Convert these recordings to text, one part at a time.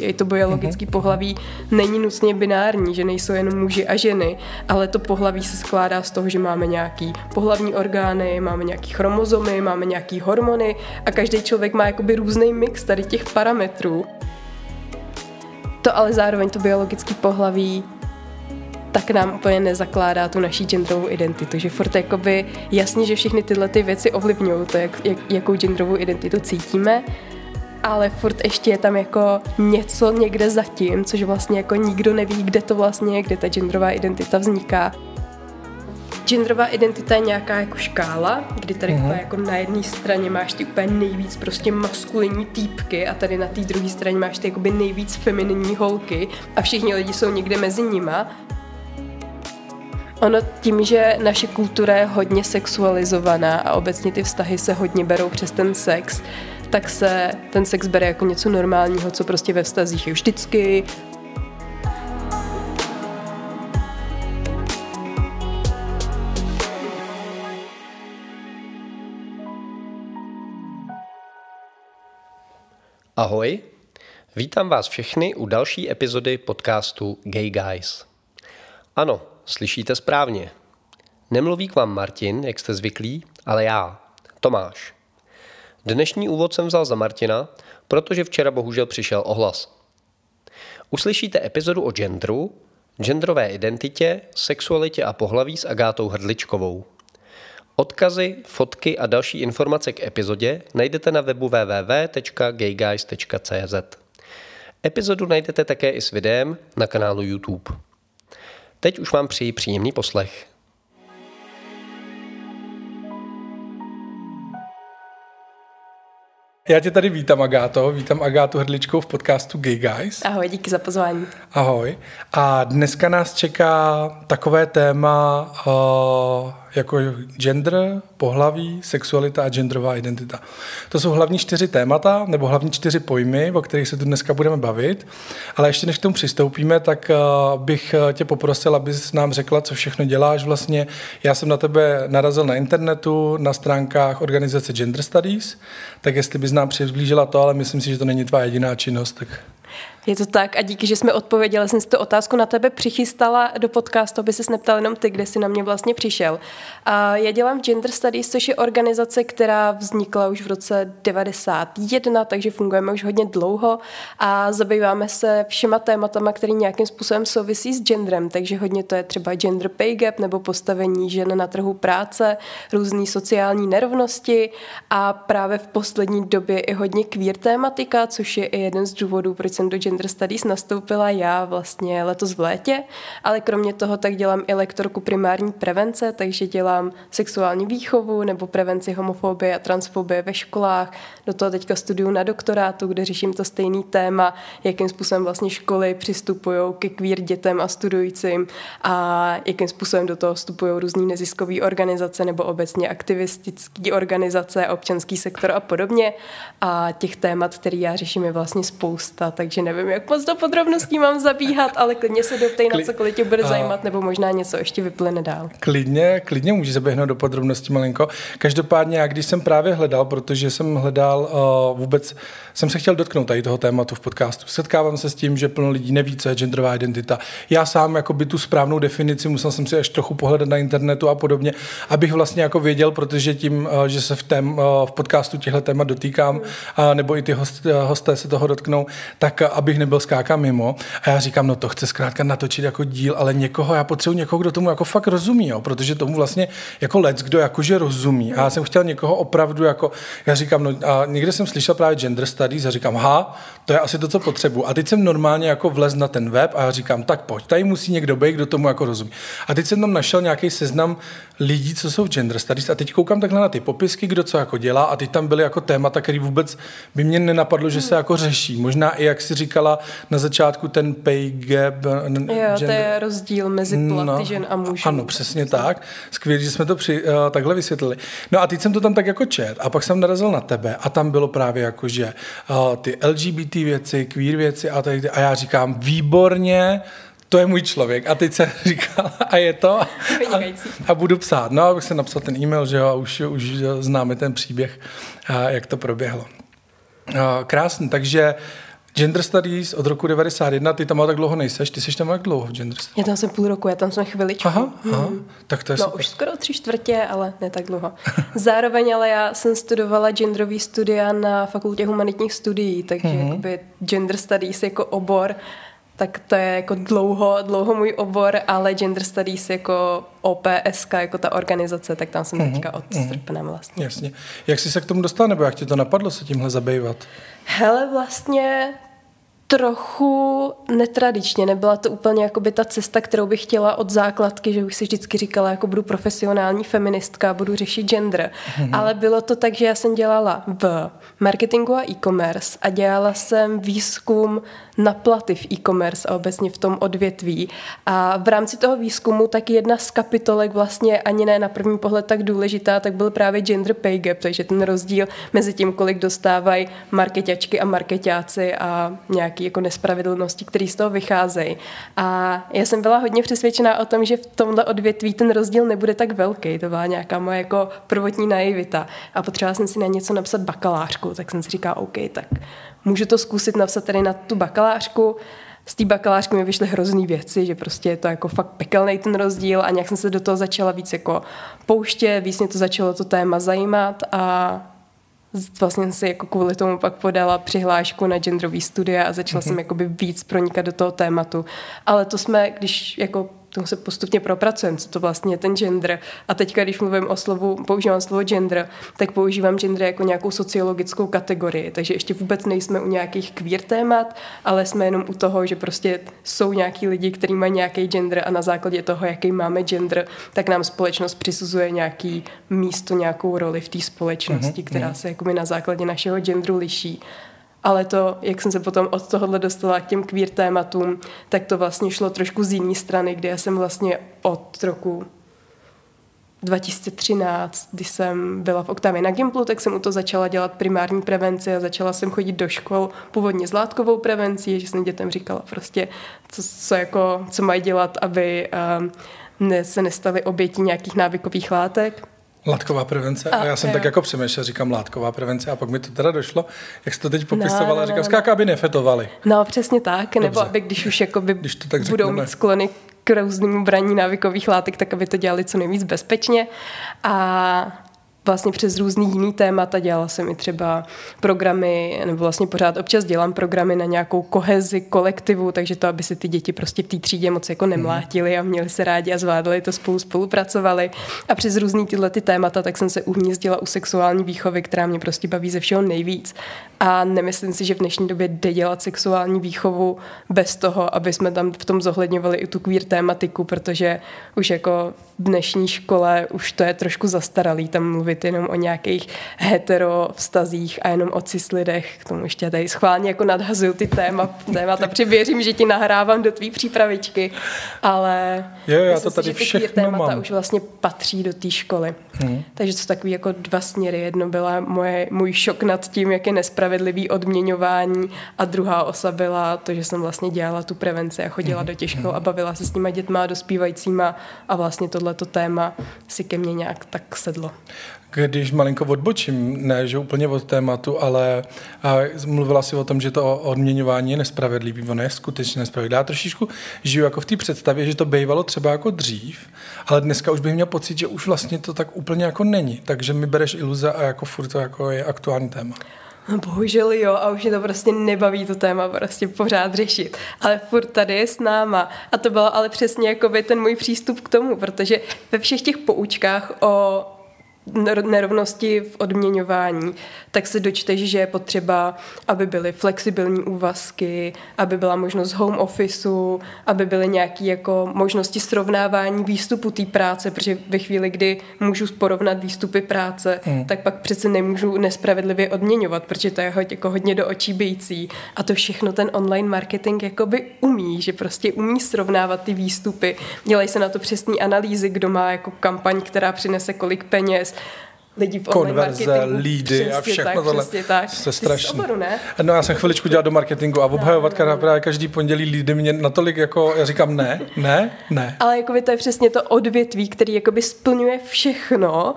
I to biologické mm-hmm. pohlaví není nutně binární, že nejsou jenom muži a ženy, ale to pohlaví se skládá z toho, že máme nějaký pohlavní orgány, máme nějaký chromozomy, máme nějaký hormony a každý člověk má jakoby různý mix tady těch parametrů. To ale zároveň to biologické pohlaví tak nám úplně nezakládá tu naší genderovou identitu, že furt jakoby jasně, že všechny tyhle ty věci ovlivňují to, jak, jak, jakou genderovou identitu cítíme, ale furt ještě je tam jako něco někde zatím, což vlastně jako nikdo neví, kde to vlastně je, kde ta genderová identita vzniká. Genderová identita je nějaká jako škála, kdy tady mm-hmm. jako na jedné straně máš ty úplně nejvíc prostě maskulinní týpky a tady na té druhé straně máš ty jakoby nejvíc femininní holky a všichni lidi jsou někde mezi nima. Ono tím, že naše kultura je hodně sexualizovaná a obecně ty vztahy se hodně berou přes ten sex, tak se ten sex bere jako něco normálního, co prostě ve vztazích je vždycky. Ahoj, vítám vás všechny u další epizody podcastu Gay Guys. Ano, slyšíte správně. Nemluví k vám Martin, jak jste zvyklí, ale já, Tomáš. Dnešní úvod jsem vzal za Martina, protože včera bohužel přišel ohlas. Uslyšíte epizodu o genderu, genderové identitě, sexualitě a pohlaví s Agátou Hrdličkovou. Odkazy, fotky a další informace k epizodě najdete na webu www.gayguys.cz. Epizodu najdete také i s videem na kanálu YouTube. Teď už vám přeji příjemný poslech. Já tě tady vítám, Agáto. Vítám Agátu Hrdličkou v podcastu Gay Guys. Ahoj, díky za pozvání. Ahoj. A dneska nás čeká takové téma uh, jako gender, pohlaví, sexualita a genderová identita. To jsou hlavní čtyři témata, nebo hlavní čtyři pojmy, o kterých se tu dneska budeme bavit. Ale ještě než k tomu přistoupíme, tak uh, bych eh, tě poprosil, abys nám řekla, co všechno děláš vlastně. Já jsem na tebe narazil na internetu, na stránkách organizace Gender Studies, tak jestli bys nám přiblížila to, ale myslím si, že to není tvá jediná činnost, tak je to tak a díky, že jsme odpověděli. Jsem si tu otázku na tebe přichystala do podcastu, aby se neptal jenom ty, kde jsi na mě vlastně přišel. A já dělám Gender Studies, což je organizace, která vznikla už v roce 91, takže fungujeme už hodně dlouho a zabýváme se všema tématama, které nějakým způsobem souvisí s genderem, takže hodně to je třeba gender pay gap nebo postavení žen na trhu práce, různé sociální nerovnosti a právě v poslední době i hodně queer tématika, což je i jeden z důvodů, proč jsem do Gender Studies nastoupila já vlastně letos v létě, ale kromě toho tak dělám i lektorku primární prevence, takže dělám sexuální výchovu nebo prevenci homofobie a transfobie ve školách. Do toho teďka studiu na doktorátu, kde řeším to stejný téma, jakým způsobem vlastně školy přistupují ke queer dětem a studujícím a jakým způsobem do toho vstupují různý neziskové organizace nebo obecně aktivistické organizace, občanský sektor a podobně. A těch témat, které já řeším, je vlastně spousta, takže nevím, jak moc do podrobností mám zabíhat, ale klidně se doptej na cokoliv tě bude zajímat, nebo možná něco ještě vyplyne dál. Klidně, klidně můžeš zaběhnout do podrobností malinko. Každopádně já, když jsem právě hledal, protože jsem hledal uh, vůbec, jsem se chtěl dotknout tady toho tématu v podcastu. Setkávám se s tím, že plno lidí neví, co je genderová identita. Já sám jako by tu správnou definici musel jsem si až trochu pohledat na internetu a podobně, abych vlastně jako věděl, protože tím, uh, že se v, tém, uh, v podcastu těchto témat dotýkám, uh, nebo i ty host, uh, hosté se toho dotknou, tak abych nebyl skáka mimo. A já říkám, no to chce zkrátka natočit jako díl, ale někoho, já potřebuji někoho, kdo tomu jako fakt rozumí, jo, protože tomu vlastně jako lec, kdo jakože rozumí. A já jsem chtěl někoho opravdu jako, já říkám, no a někde jsem slyšel právě gender studies a říkám, ha, to je asi to, co potřebuji. A teď jsem normálně jako vlez na ten web a já říkám, tak pojď, tady musí někdo být, kdo tomu jako rozumí. A teď jsem tam našel nějaký seznam lidí, co jsou gender studies a teď koukám takhle na ty popisky, kdo co jako dělá a teď tam byly jako témata, který vůbec by mě nenapadlo, že se jako řeší. Možná i, jak si říkala na začátku, ten pay gap. Jo, gender... to je rozdíl mezi platy no, žen a mužů. Ano, přesně tak. Skvělé, že jsme to při, uh, takhle vysvětlili. No a teď jsem to tam tak jako čet a pak jsem narazil na tebe a tam bylo právě jako, že uh, ty LGBT věci, queer věci a, tady, a já říkám, výborně, to je můj člověk. A teď se říká, a je to. A, a budu psát. No, abych se napsal ten e-mail, že jo, a už, už známe ten příběh, a jak to proběhlo. krásný, takže Gender Studies od roku 91, ty tam tak dlouho nejseš, ty jsi tam jak dlouho v Gender Studies? Já tam jsem půl roku, já tam jsem chviličku. Aha, aha. Hmm. tak to je No super. už skoro tři čtvrtě, ale ne tak dlouho. Zároveň ale já jsem studovala genderový studia na fakultě humanitních studií, takže mm-hmm. jakoby gender studies jako obor, tak to je jako dlouho, dlouho můj obor, ale gender studies jako OPSK, jako ta organizace, tak tam jsem teďka od srpna vlastně. Jasně. Jak jsi se k tomu dostal, nebo jak ti to napadlo se tímhle zabývat? Hele, vlastně trochu netradičně. Nebyla to úplně jakoby ta cesta, kterou bych chtěla od základky, že už si vždycky říkala, jako budu profesionální feministka, budu řešit gender. Mm-hmm. Ale bylo to tak, že já jsem dělala v marketingu a e-commerce a dělala jsem výzkum na platy v e-commerce a obecně v tom odvětví. A v rámci toho výzkumu tak jedna z kapitolek vlastně ani ne na první pohled tak důležitá, tak byl právě gender pay gap, takže ten rozdíl mezi tím, kolik dostávají marketačky a marketáci a nějaký jako nespravedlnosti, které z toho vycházejí. A já jsem byla hodně přesvědčená o tom, že v tomhle odvětví ten rozdíl nebude tak velký. To byla nějaká moje jako prvotní naivita. A potřebovala jsem si na něco napsat bakalářku, tak jsem si říkala, OK, tak můžu to zkusit napsat tady na tu bakalářku. Z té bakalářky mi vyšly hrozný věci, že prostě je to jako fakt pekelný ten rozdíl a nějak jsem se do toho začala víc jako pouště, víc mě to začalo to téma zajímat a vlastně jsem si jako kvůli tomu pak podala přihlášku na genderový studia a začala mm-hmm. jsem jakoby víc pronikat do toho tématu. Ale to jsme, když jako tomu se postupně propracujeme, co to vlastně je ten gender. A teďka, když mluvím o slovu, používám slovo gender, tak používám gender jako nějakou sociologickou kategorii. Takže ještě vůbec nejsme u nějakých queer témat, ale jsme jenom u toho, že prostě jsou nějaký lidi, kteří mají nějaký gender a na základě toho, jaký máme gender, tak nám společnost přisuzuje nějaký místo, nějakou roli v té společnosti, mm-hmm. která se jakoby na základě našeho genderu liší. Ale to, jak jsem se potom od tohohle dostala k těm queer tématům, tak to vlastně šlo trošku z jiné strany, kde já jsem vlastně od roku 2013, kdy jsem byla v Oktávě na Gimplu, tak jsem u to začala dělat primární prevenci a začala jsem chodit do škol původně s látkovou prevencí, že jsem dětem říkala prostě, co, co, jako, co mají dělat, aby um, ne, se nestaly oběti nějakých návykových látek. Látková prevence. A, a já jsem jo. tak jako přemýšlel, říkám látková prevence a pak mi to teda došlo, jak jsi to teď popisovala, no, no, říkám, no, skáka, aby nefetovali. No, přesně tak, Dobře. nebo aby když už jakoby když to tak budou mít sklony k různým braní návykových látek, tak aby to dělali co nejvíc bezpečně. A vlastně přes různý jiný témata. Dělala jsem i třeba programy, nebo vlastně pořád občas dělám programy na nějakou kohezi kolektivu, takže to, aby se ty děti prostě v té třídě moc jako nemlátili a měli se rádi a zvládali to spolu, spolupracovali. A přes různý tyhle ty témata, tak jsem se uhnízdila u sexuální výchovy, která mě prostě baví ze všeho nejvíc. A nemyslím si, že v dnešní době jde dělat sexuální výchovu bez toho, aby jsme tam v tom zohledňovali i tu queer tématiku, protože už jako v dnešní škole už to je trošku zastaralý tam mluvit jenom o nějakých hetero vztazích a jenom o cis lidech. K tomu ještě tady schválně jako nadhazuju ty téma, témata, protože věřím, že ti nahrávám do tvý přípravičky, ale jo, já to tady si, že ty témata mám. už vlastně patří do té školy. Hmm. Takže to takový jako dva směry. Jedno byla moje, můj šok nad tím, jak je nespravedlivý odměňování a druhá osa byla to, že jsem vlastně dělala tu prevenci a chodila hmm. do těch škol a bavila se s těma dětma, dospívajícíma a vlastně tohleto téma si ke mně nějak tak sedlo. Když malinko odbočím, ne, že úplně od tématu, ale a mluvila si o tom, že to odměňování je nespravedlivý, ono je skutečně nespravedlivé. Já trošičku žiju jako v té představě, že to bývalo třeba jako dřív, ale dneska už bych měl pocit, že už vlastně to tak úplně jako není. Takže mi bereš iluze a jako furt to jako je aktuální téma. No bohužel jo a už mě to prostě nebaví to téma prostě pořád řešit. Ale furt tady je s náma. A to bylo ale přesně jako by ten můj přístup k tomu, protože ve všech těch poučkách o nerovnosti v odměňování, tak se dočteš, že je potřeba, aby byly flexibilní úvazky, aby byla možnost home officeu, aby byly nějaké jako možnosti srovnávání výstupu té práce, protože ve chvíli, kdy můžu porovnat výstupy práce, mm. tak pak přece nemůžu nespravedlivě odměňovat, protože to je jako hodně do očí bejcí. A to všechno ten online marketing jakoby umí, že prostě umí srovnávat ty výstupy. Dělají se na to přesné analýzy, kdo má jako kampaň, která přinese kolik peněz, lidi v Konverze, lídy a všechno tak, tohle. tak. Oboru, ne? No já jsem chviličku dělal do marketingu a obhajovat no, no, no. právě každý pondělí lídy mě natolik jako, já říkám ne, ne, ne. Ale jakoby to je přesně to odvětví, který jakoby splňuje všechno,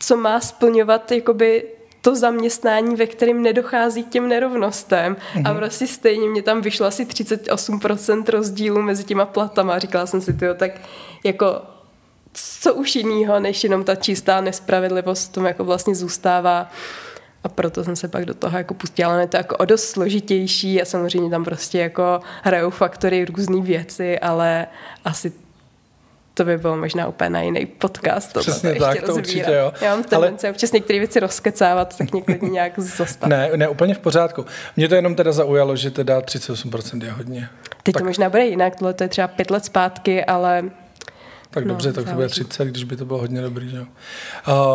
co má splňovat jakoby to zaměstnání, ve kterém nedochází k těm nerovnostem. Mm-hmm. A mhm. prostě stejně mě tam vyšlo asi 38% rozdílu mezi těma platama. Říkala jsem si, tyjo, tak jako co už jiného, než jenom ta čistá nespravedlivost tom jako vlastně zůstává. A proto jsem se pak do toho jako pustila, ale je to jako o dost složitější a samozřejmě tam prostě jako hrajou faktory různé věci, ale asi to by bylo možná úplně na jiný podcast. To Přesně to tak, to určitě jo. Já mám tendenci Ale... občas některé věci rozkecávat, tak někdy nějak zastavit. Ne, ne, úplně v pořádku. Mě to jenom teda zaujalo, že teda 38% je hodně. Teď tak... to možná bude jinak, tohle to je třeba pět let zpátky, ale tak no, dobře, tak to bude 30, když by to bylo hodně dobrý. Že? Uh,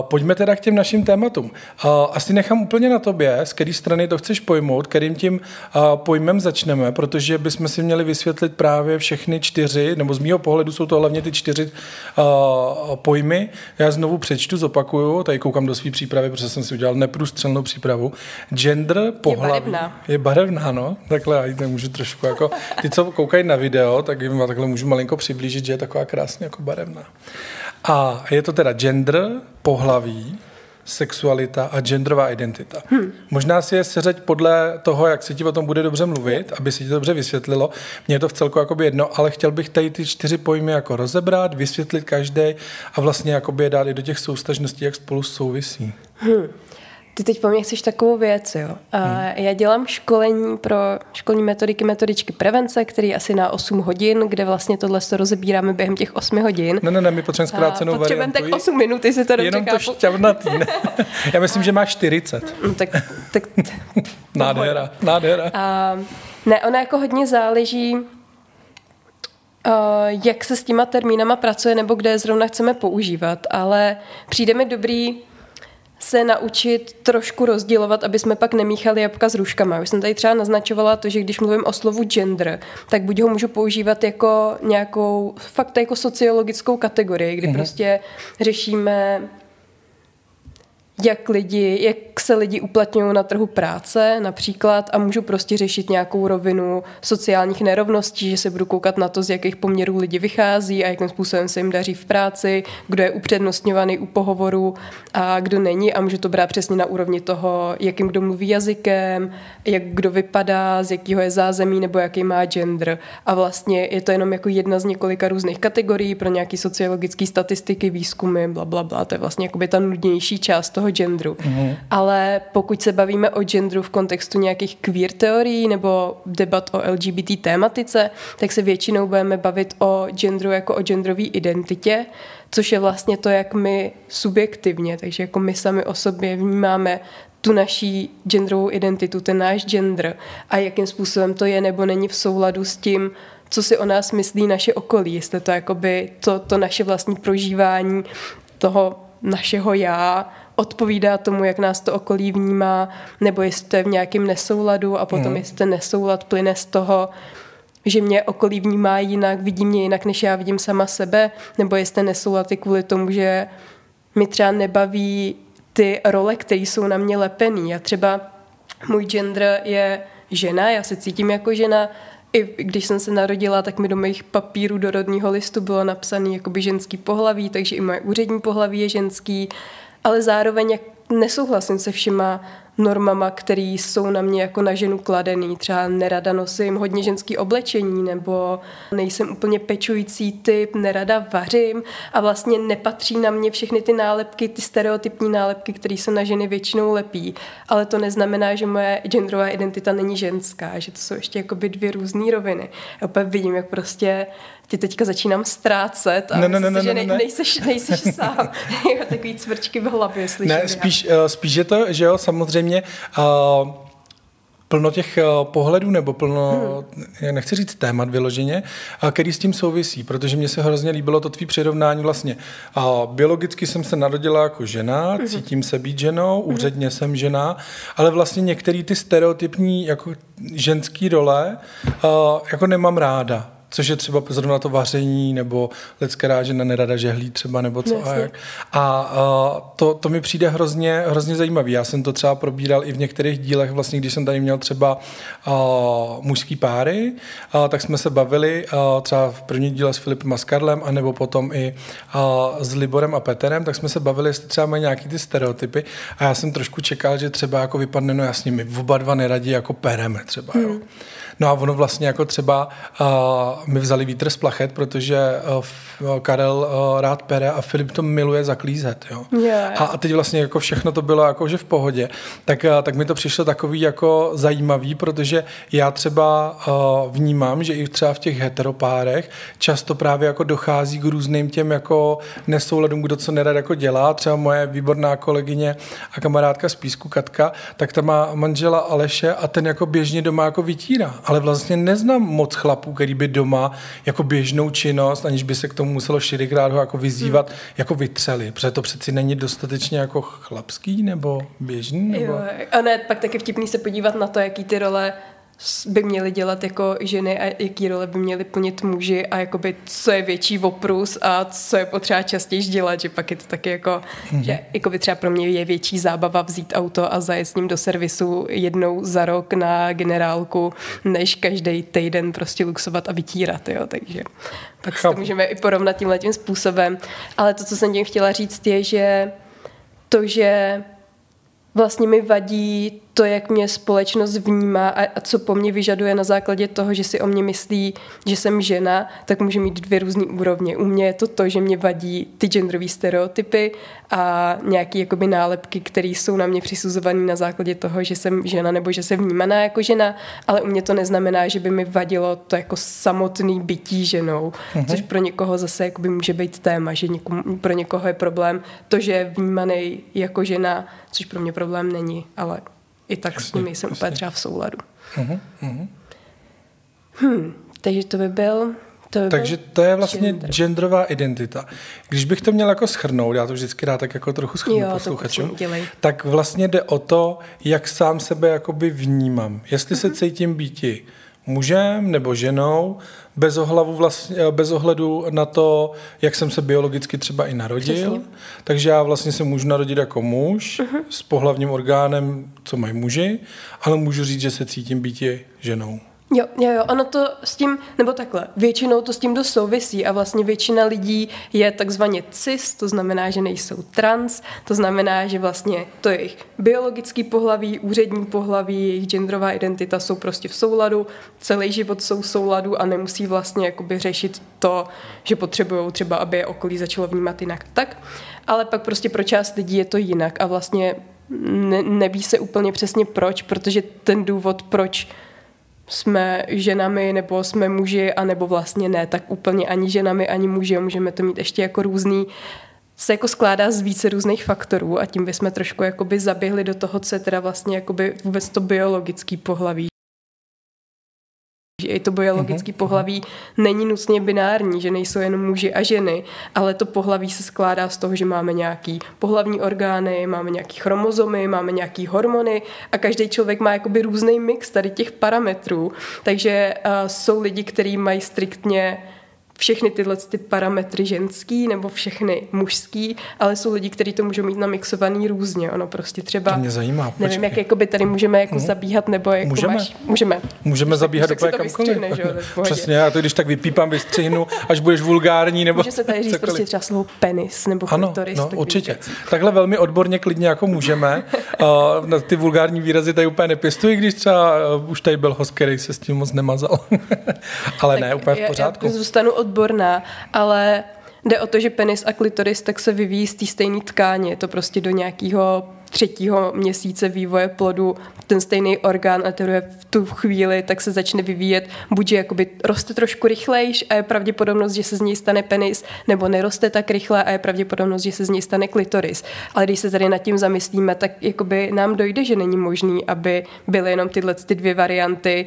pojďme teda k těm našim tématům. Uh, asi nechám úplně na tobě, z které strany to chceš pojmout, kterým tím uh, pojmem začneme, protože bychom si měli vysvětlit právě všechny čtyři, nebo z mého pohledu jsou to hlavně ty čtyři uh, pojmy. Já znovu přečtu, zopakuju, tady koukám do své přípravy, protože jsem si udělal neprůstřelnou přípravu. Gender, pohlaví. Je barevná. Je barevná, no. Takhle já můžu trošku jako, ty, co koukají na video, tak jim takhle můžu malinko přiblížit, že je taková krásně jako barevná. A je to teda gender, pohlaví, sexualita a genderová identita. Hmm. Možná si je seřeď podle toho, jak se ti o tom bude dobře mluvit, aby se ti to dobře vysvětlilo. Mně je to v celku jakoby jedno, ale chtěl bych tady ty čtyři pojmy jako rozebrat, vysvětlit každý a vlastně jakoby je dát i do těch soustažností, jak spolu souvisí. Hmm. Ty teď po mně chceš takovou věc, jo. A hmm. Já dělám školení pro školní metodiky, metodičky prevence, který asi na 8 hodin, kde vlastně tohle to rozebíráme během těch 8 hodin. Ne, ne, ne, my potřebujeme zkrácenou Potřebujeme tak 8 minut, jestli to Jenom to šťavnatý, ne? Já myslím, že máš 40. No, tak, tak, nádhera, nádhera. A, ne, ona jako hodně záleží, Uh, jak se s těma termínama pracuje nebo kde je zrovna chceme používat, ale přijde mi dobrý se naučit trošku rozdělovat, aby jsme pak nemíchali jabka s růžkama. Už jsem tady třeba naznačovala to, že když mluvím o slovu gender, tak buď ho můžu používat jako nějakou fakt jako sociologickou kategorii, kdy mm-hmm. prostě řešíme jak lidi, jak se lidi uplatňují na trhu práce například a můžu prostě řešit nějakou rovinu sociálních nerovností, že se budu koukat na to, z jakých poměrů lidi vychází a jakým způsobem se jim daří v práci, kdo je upřednostňovaný u pohovoru a kdo není a můžu to brát přesně na úrovni toho, jakým kdo mluví jazykem, jak kdo vypadá, z jakého je zázemí nebo jaký má gender. A vlastně je to jenom jako jedna z několika různých kategorií pro nějaké sociologické statistiky, výzkumy, bla, bla, bla. To je vlastně ta nudnější část toho genderu. Mm. Ale pokud se bavíme o genderu v kontextu nějakých queer teorií nebo debat o LGBT tématice, tak se většinou budeme bavit o genderu jako o genderové identitě, což je vlastně to, jak my subjektivně, takže jako my sami o sobě vnímáme tu naší genderovou identitu, ten náš gender a jakým způsobem to je nebo není v souladu s tím, co si o nás myslí naše okolí, jestli to jakoby to, to naše vlastní prožívání toho našeho já odpovídá tomu, jak nás to okolí vnímá, nebo jestli to je v nějakém nesouladu a potom mm. jestli ten nesoulad plyne z toho, že mě okolí vnímá jinak, vidí mě jinak, než já vidím sama sebe, nebo jestli ten nesoulad je kvůli tomu, že mi třeba nebaví ty role, které jsou na mě lepený. A třeba můj gender je žena, já se cítím jako žena, i když jsem se narodila, tak mi do mých papírů do rodního listu bylo napsané jakoby ženský pohlaví, takže i moje úřední pohlaví je ženský ale zároveň nesouhlasím se všema normama, které jsou na mě jako na ženu kladený. Třeba nerada nosím hodně ženský oblečení, nebo nejsem úplně pečující typ, nerada vařím a vlastně nepatří na mě všechny ty nálepky, ty stereotypní nálepky, které se na ženy většinou lepí. Ale to neznamená, že moje genderová identita není ženská, že to jsou ještě jakoby dvě různé roviny. Já opět vidím, jak prostě ti teďka začínám ztrácet a ne, ne, ne, ne, že ne, ne. nejseš, nejseš sám. Takový cvrčky v hlavě slyším. Ne, spíš, uh, spíš je to, že jo, samozřejmě uh, plno těch eh, pohledů nebo plno, hmm. já nechci říct témat vyloženě, který s tím souvisí, protože mně se hrozně líbilo to tvý přirovnání vlastně. Biologicky jsem se narodila jako žena, hmm. cítím se být ženou, hmm. úředně jsem žena, ale vlastně některé ty stereotypní jako ženský role jako nemám ráda což je třeba zrovna to vaření, nebo lidská žena nerada žehlí třeba, nebo co a jak. A to, to mi přijde hrozně, hrozně zajímavý. Já jsem to třeba probíral i v některých dílech, vlastně, když jsem tady měl třeba uh, mužský páry, uh, tak jsme se bavili uh, třeba v první díle s Filipem Maskarlem, anebo potom i uh, s Liborem a Peterem, tak jsme se bavili, jestli třeba mají nějaký ty stereotypy. A já jsem trošku čekal, že třeba jako vypadne, no jasně, my oba dva neradí jako pereme třeba, jo. Hmm. No a ono vlastně jako třeba uh, mi vzali vítr z plachet, protože uh, Karel uh, rád pere a Filip to miluje zaklízet. Jo? Yeah. A, a teď vlastně jako všechno to bylo jako že v pohodě. Tak, uh, tak mi to přišlo takový jako zajímavý, protože já třeba uh, vnímám, že i třeba v těch heteropárech často právě jako dochází k různým těm jako nesouladům, kdo co nerad jako dělá. Třeba moje výborná kolegyně a kamarádka z Písku Katka, tak ta má manžela Aleše a ten jako běžně doma jako vytírá ale vlastně neznám moc chlapů, který by doma jako běžnou činnost, aniž by se k tomu muselo čtyřikrát ho jako vyzývat, hmm. jako vytřeli. Protože to přeci není dostatečně jako chlapský nebo běžný. Nebo... Jo, a ne, pak taky vtipný se podívat na to, jaký ty role by měly dělat jako ženy a jaký role by měly plnit muži a jakoby co je větší oprus a co je potřeba častěji dělat, že pak je to taky jako, mm-hmm. že jakoby třeba pro mě je větší zábava vzít auto a zajet s ním do servisu jednou za rok na generálku, než každý týden prostě luxovat a vytírat, jo, takže pak si to můžeme i porovnat tímhle tím způsobem, ale to, co jsem tím chtěla říct, je, že to, že vlastně mi vadí to, jak mě společnost vnímá a, a co po mně vyžaduje na základě toho, že si o mě myslí, že jsem žena, tak může mít dvě různé úrovně. U mě je to to, že mě vadí ty genderové stereotypy a nějaké jakoby nálepky, které jsou na mě přisuzované na základě toho, že jsem žena nebo že jsem vnímaná jako žena, ale u mě to neznamená, že by mi vadilo to jako samotný bytí ženou, mm-hmm. což pro někoho zase jakoby může být téma, že někomu, pro někoho je problém to, že je vnímaný jako žena, což pro mě problém není, ale i tak jasně, s nimi jsem úplně třeba v souladu. Uh-huh, uh-huh. Hmm, takže to by byl to by Takže to je vlastně gender. genderová identita. Když bych to měl jako schrnout, já to vždycky rád tak jako trochu schrnu posluchačům, tak vlastně jde o to, jak sám sebe jakoby vnímám. Jestli se mhm. cítím býti mužem nebo ženou, bez, ohlavu vlastně, bez ohledu na to, jak jsem se biologicky třeba i narodil. Přesně. Takže já vlastně se můžu narodit jako muž uh-huh. s pohlavním orgánem, co mají muži, ale můžu říct, že se cítím být ženou. Jo, jo, jo, ono to s tím, nebo takhle, většinou to s tím dost souvisí a vlastně většina lidí je takzvaně cis, to znamená, že nejsou trans, to znamená, že vlastně to je jejich biologický pohlaví, úřední pohlaví, jejich genderová identita jsou prostě v souladu, celý život jsou v souladu a nemusí vlastně jakoby řešit to, že potřebují třeba, aby je okolí začalo vnímat jinak. Tak, ale pak prostě pro část lidí je to jinak a vlastně ne, neví se úplně přesně proč, protože ten důvod, proč jsme ženami nebo jsme muži, a nebo vlastně ne, tak úplně ani ženami, ani muži, můžeme to mít ještě jako různý, se jako skládá z více různých faktorů a tím bychom trošku jakoby zaběhli do toho, co je teda vlastně jakoby vůbec to biologický pohlaví že i to biologické uh-huh. pohlaví není nutně binární, že nejsou jenom muži a ženy, ale to pohlaví se skládá z toho, že máme nějaký pohlavní orgány, máme nějaký chromozomy, máme nějaký hormony a každý člověk má jakoby různý mix tady těch parametrů. Takže uh, jsou lidi, kteří mají striktně všechny tyhle ty parametry ženský nebo všechny mužský, ale jsou lidi, kteří to můžou mít namixovaný různě. Ono prostě třeba... To mě zajímá. Počkej. Nevím, jak jakoby tady můžeme jako hmm. zabíhat, nebo jako můžeme. máš... Můžeme. Můžeme zabíhat do kamkoliv. Přesně, já to když tak vypípám, vystřihnu, až budeš vulgární. Nebo Může se tady říct prostě třeba slovo penis nebo ano, klitoris. No, určitě. Věc. Takhle velmi odborně, klidně jako můžeme. uh, ty vulgární výrazy tady úplně nepěstuji, když třeba uh, už tady byl host, který se s tím moc nemazal. ale tak ne, úplně v pořádku. Já, já zůstanu odborná, ale jde o to, že penis a klitoris tak se vyvíjí z té stejné tkáně. Je to prostě do nějakého třetího měsíce vývoje plodu ten stejný orgán a teprve v tu chvíli tak se začne vyvíjet, buď že jakoby roste trošku rychlejš a je pravděpodobnost, že se z něj stane penis, nebo neroste tak rychle a je pravděpodobnost, že se z něj stane klitoris. Ale když se tady nad tím zamyslíme, tak jakoby nám dojde, že není možný, aby byly jenom tyhle ty dvě varianty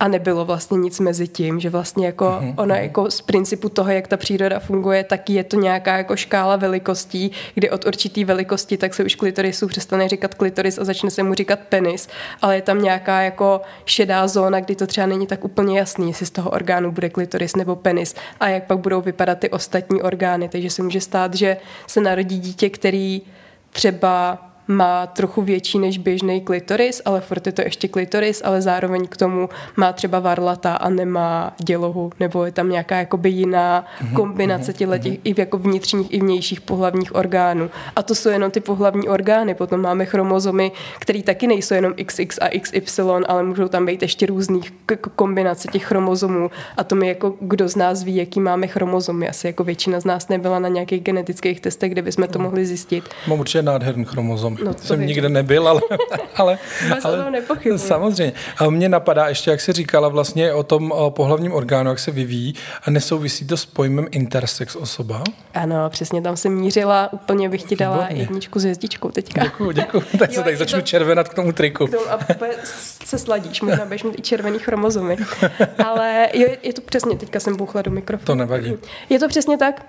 a nebylo vlastně nic mezi tím, že vlastně jako mm-hmm. ona jako z principu toho, jak ta příroda funguje, tak je to nějaká jako škála velikostí, kdy od určitý velikosti tak se už klitorisu přestane říkat klitoris a začne se mu říkat penis, ale je tam nějaká jako šedá zóna, kdy to třeba není tak úplně jasný, jestli z toho orgánu bude klitoris nebo penis a jak pak budou vypadat ty ostatní orgány, takže se může stát, že se narodí dítě, který třeba má trochu větší než běžný klitoris, ale furt je to ještě klitoris, ale zároveň k tomu má třeba varlata a nemá dělohu, nebo je tam nějaká jakoby jiná mhm, kombinace mhm, těchto těch mhm. i jako vnitřních i vnějších pohlavních orgánů. A to jsou jenom ty pohlavní orgány. Potom máme chromozomy, které taky nejsou jenom XX a XY, ale můžou tam být ještě různých kombinace těch chromozomů. A to mi jako kdo z nás ví, jaký máme chromozomy. Asi jako většina z nás nebyla na nějakých genetických testech, kde bychom to mohli zjistit. Mám určitě nádherný chromozom No, jsem věřím. nikde nebyl, ale... ale, ale samozřejmě. A mě napadá ještě, jak jsi říkala vlastně o tom o pohlavním orgánu, jak se vyvíjí a nesouvisí to s pojmem intersex osoba? Ano, přesně tam jsem mířila, úplně bych ti dala Výborně. jedničku s hvězdičkou teďka. Děkuji, děkuji. Tak se tady začnu to... červenat k tomu triku. K tomu a se sladíš, možná budeš mít i červený chromozomy. ale jo, je to přesně, teďka jsem bouchla do mikrofonu. To nevadí. Je to přesně tak.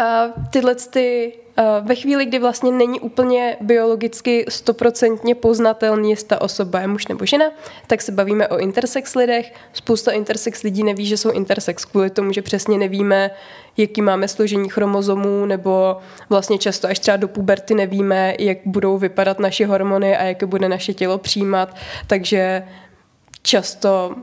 Uh, tyhle ty ve chvíli, kdy vlastně není úplně biologicky stoprocentně poznatelný, jestli ta osoba je muž nebo žena, tak se bavíme o intersex lidech. Spousta intersex lidí neví, že jsou intersex kvůli tomu, že přesně nevíme, jaký máme složení chromozomů, nebo vlastně často až třeba do puberty nevíme, jak budou vypadat naše hormony a jaké bude naše tělo přijímat. Takže často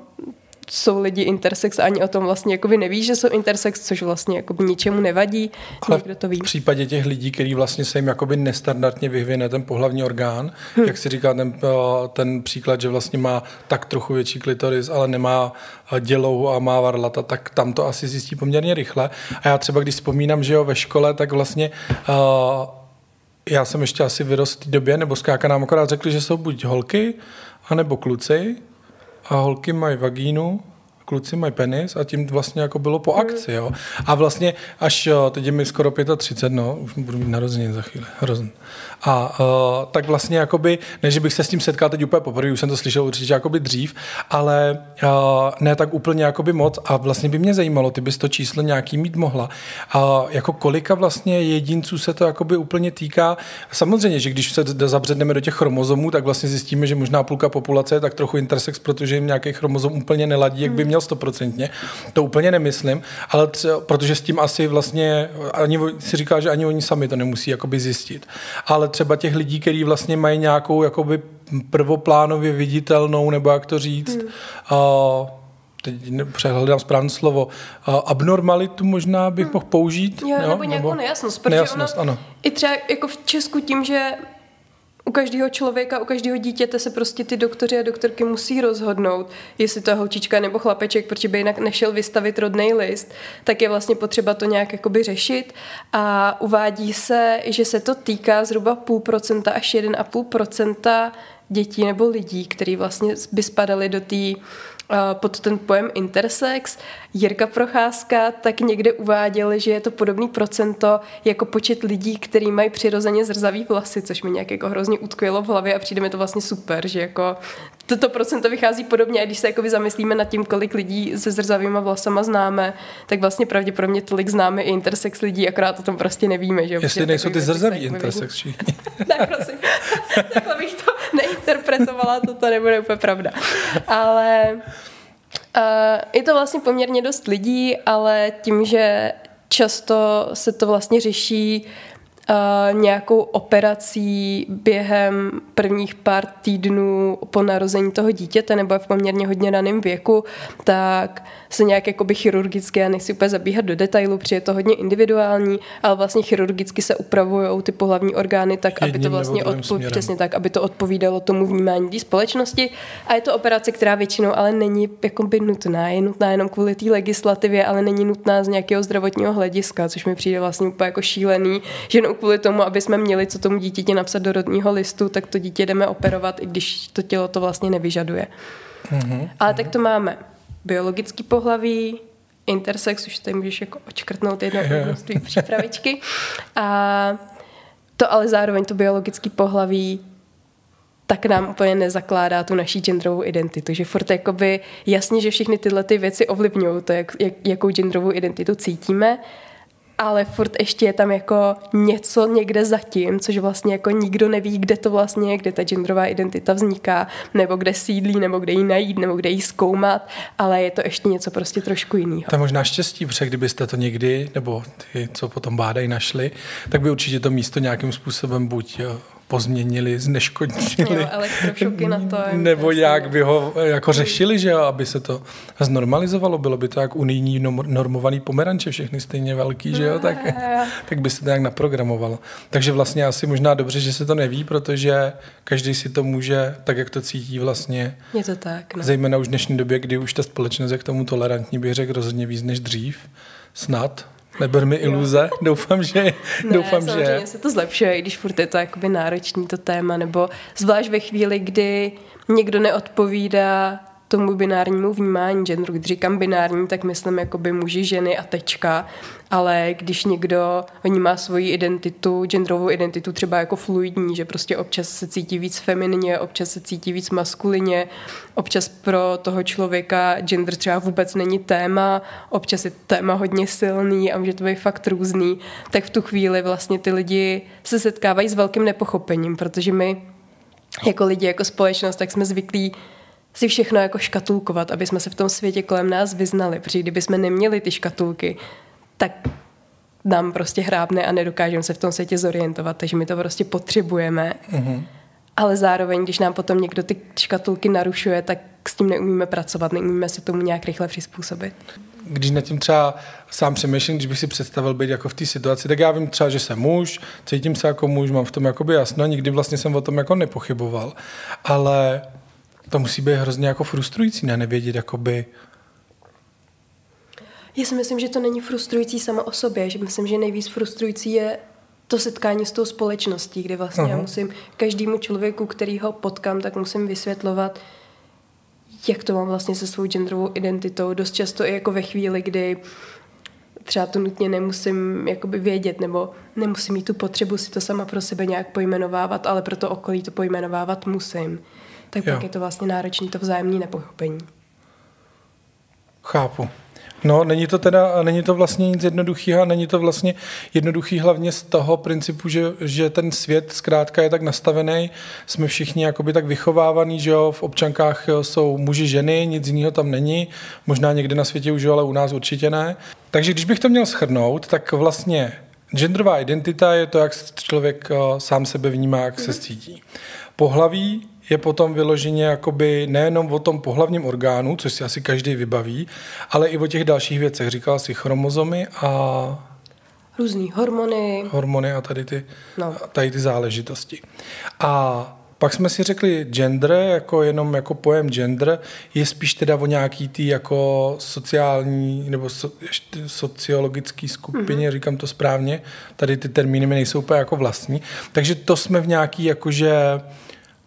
jsou lidi intersex a ani o tom vlastně jakoby neví, že jsou intersex, což vlastně jakoby ničemu nevadí. Ale Někdo to ví. v případě těch lidí, kteří vlastně se jim jakoby nestandardně vyhvěne ten pohlavní orgán, hmm. jak si říká ten, eh, ten příklad, že vlastně má tak trochu větší klitoris, ale nemá eh, dělou a má varlata, tak tam to asi zjistí poměrně rychle. A já třeba, když vzpomínám, že jo, ve škole, tak vlastně uh, já jsem ještě asi vyrost v té době, nebo skáka nám akorát řekli, že jsou buď holky, anebo kluci, a holky mají vagínu, kluci mají penis a tím vlastně jako bylo po akci, jo. A vlastně až, teď je mi skoro 35, no, už budu mít narozeniny za chvíli, hrozně. A uh, tak vlastně jakoby, ne, že bych se s tím setkal teď úplně poprvé, už jsem to slyšel určitě jakoby dřív, ale uh, ne tak úplně jakoby moc a vlastně by mě zajímalo, ty bys to číslo nějaký mít mohla. A uh, jako kolika vlastně jedinců se to jakoby úplně týká. Samozřejmě, že když se zabředneme do těch chromozomů, tak vlastně zjistíme, že možná půlka populace je tak trochu intersex, protože jim nějaký chromozom úplně neladí, jak by hmm. Měl stoprocentně. To úplně nemyslím, ale třeba, protože s tím asi vlastně ani si říká, že ani oni sami to nemusí jakoby zjistit. Ale třeba těch lidí, kteří vlastně mají nějakou jakoby prvoplánově viditelnou, nebo jak to říct, hmm. uh, teď přehledám správné slovo, uh, abnormalitu možná bych hmm. mohl použít. Jo, jo nebo nějakou nebo nejasnost. Protože nejasnost, ono, ano. I třeba jako v Česku tím, že u každého člověka, u každého dítěte se prostě ty doktoři a doktorky musí rozhodnout, jestli to je holčička nebo chlapeček, protože by jinak nešel vystavit rodný list, tak je vlastně potřeba to nějak jakoby řešit. A uvádí se, že se to týká zhruba půl procenta až 1,5 procenta dětí nebo lidí, kteří vlastně by spadali do té pod ten pojem intersex. Jirka Procházka tak někde uváděl, že je to podobný procento jako počet lidí, kteří mají přirozeně zrzavý vlasy, což mi nějak jako hrozně utkvělo v hlavě a přijde mi to vlastně super, že jako toto procento vychází podobně a když se jako zamyslíme nad tím, kolik lidí se zrzavýma vlasama známe, tak vlastně pravděpodobně tolik známe i intersex lidí, akorát o tom prostě nevíme. Že? Jestli nejsou ty zrzaví intersex všichni. tak prosím, takhle bych to neinterpretovala, to, to nebude úplně pravda. Ale uh, je to vlastně poměrně dost lidí, ale tím, že často se to vlastně řeší uh, nějakou operací během prvních pár týdnů po narození toho dítěte nebo v poměrně hodně raném věku, tak se nějak jakoby chirurgicky, já nechci úplně zabíhat do detailu, protože je to hodně individuální, ale vlastně chirurgicky se upravují ty pohlavní orgány tak, Jedním aby to vlastně odpo- přesně tak, aby to odpovídalo tomu vnímání té společnosti. A je to operace, která většinou ale není jakoby nutná. Je nutná jenom kvůli té legislativě, ale není nutná z nějakého zdravotního hlediska, což mi přijde vlastně úplně jako šílený, že jenom kvůli tomu, aby jsme měli co tomu dítěti napsat do rodního listu, tak to dítě jdeme operovat, i když to tělo to vlastně nevyžaduje. Mm-hmm. Ale tak to máme biologický pohlaví, intersex, už tady můžeš jako očkrtnout jedno z tvých přípravičky. A to ale zároveň to biologické pohlaví tak nám úplně nezakládá tu naší genderovou identitu. Že furt jakoby jasně, že všechny tyhle ty věci ovlivňují to, jak, jak, jakou genderovou identitu cítíme, ale furt ještě je tam jako něco někde zatím, což vlastně jako nikdo neví, kde to vlastně je, kde ta genderová identita vzniká, nebo kde sídlí, nebo kde ji najít, nebo kde ji zkoumat, ale je to ještě něco prostě trošku jiného. To je možná štěstí, protože kdybyste to někdy, nebo ty, co potom bádají, našli, tak by určitě to místo nějakým způsobem buď jo, pozměnili, zneškodnili. Jo, elektrošoky na to. Nebo jak by ho jako řešili, že jo, aby se to znormalizovalo. Bylo by to jak unijní normovaný pomeranče, všechny stejně velký, že jo, tak, tak by se to nějak naprogramovalo. Takže vlastně asi možná dobře, že se to neví, protože každý si to může, tak jak to cítí vlastně. Je to tak, no. Zejména už v dnešní době, kdy už ta společnost je k tomu tolerantní, bych řekl rozhodně víc než dřív. Snad, Neber mi iluze, jo. doufám, že ne, doufám, samozřejmě že... se to zlepšuje, i když furt je to jakoby náročný to téma, nebo zvlášť ve chvíli, kdy někdo neodpovídá tomu binárnímu vnímání genderu. Když říkám binární, tak myslím jakoby muži, ženy a tečka, ale když někdo vnímá svoji identitu, genderovou identitu třeba jako fluidní, že prostě občas se cítí víc feminině, občas se cítí víc maskulině, občas pro toho člověka gender třeba vůbec není téma, občas je téma hodně silný a může to být fakt různý, tak v tu chvíli vlastně ty lidi se setkávají s velkým nepochopením, protože my jako lidi, jako společnost, tak jsme zvyklí si všechno jako škatulkovat, aby jsme se v tom světě kolem nás vyznali. Protože kdyby jsme neměli ty škatulky, tak nám prostě hrábne a nedokážeme se v tom světě zorientovat, takže my to prostě potřebujeme. Mm-hmm. Ale zároveň, když nám potom někdo ty škatulky narušuje, tak s tím neumíme pracovat, neumíme se tomu nějak rychle přizpůsobit. Když nad tím třeba sám přemýšlím, když bych si představil být jako v té situaci, tak já vím třeba, že jsem muž, cítím se jako muž, mám v tom jakoby jasno, nikdy vlastně jsem o tom jako nepochyboval, ale to musí být hrozně jako frustrující, ne? Nevědět, jakoby... Já si myslím, že to není frustrující sama o sobě, že myslím, že nejvíc frustrující je to setkání s tou společností, kde vlastně uh-huh. já musím každému člověku, který ho potkám, tak musím vysvětlovat, jak to mám vlastně se svou genderovou identitou. Dost často i jako ve chvíli, kdy třeba to nutně nemusím jakoby vědět, nebo nemusím mít tu potřebu si to sama pro sebe nějak pojmenovávat, ale pro to okolí to pojmenovávat musím tak jo. pak je to vlastně náročné to vzájemné nepochopení. Chápu. No, není to teda, není to vlastně nic jednoduchého, není to vlastně jednoduchý hlavně z toho principu, že, že ten svět zkrátka je tak nastavený, jsme všichni jakoby tak vychovávaný, že jo, v občankách jsou muži, ženy, nic jiného tam není, možná někde na světě už, ale u nás určitě ne. Takže když bych to měl schrnout, tak vlastně genderová identita je to, jak člověk sám sebe vnímá, jak se cítí. Pohlaví je potom vyloženě jakoby nejenom o tom pohlavním orgánu, což si asi každý vybaví, ale i o těch dalších věcech. Říkala si chromozomy a... Různý hormony. Hormony a tady ty, no. tady ty záležitosti. A pak jsme si řekli gender, jako jenom jako pojem gender, je spíš teda o nějaký tý jako sociální nebo so, ještě sociologický skupině, mm-hmm. říkám to správně, tady ty termíny mi nejsou úplně jako vlastní. Takže to jsme v nějaký jakože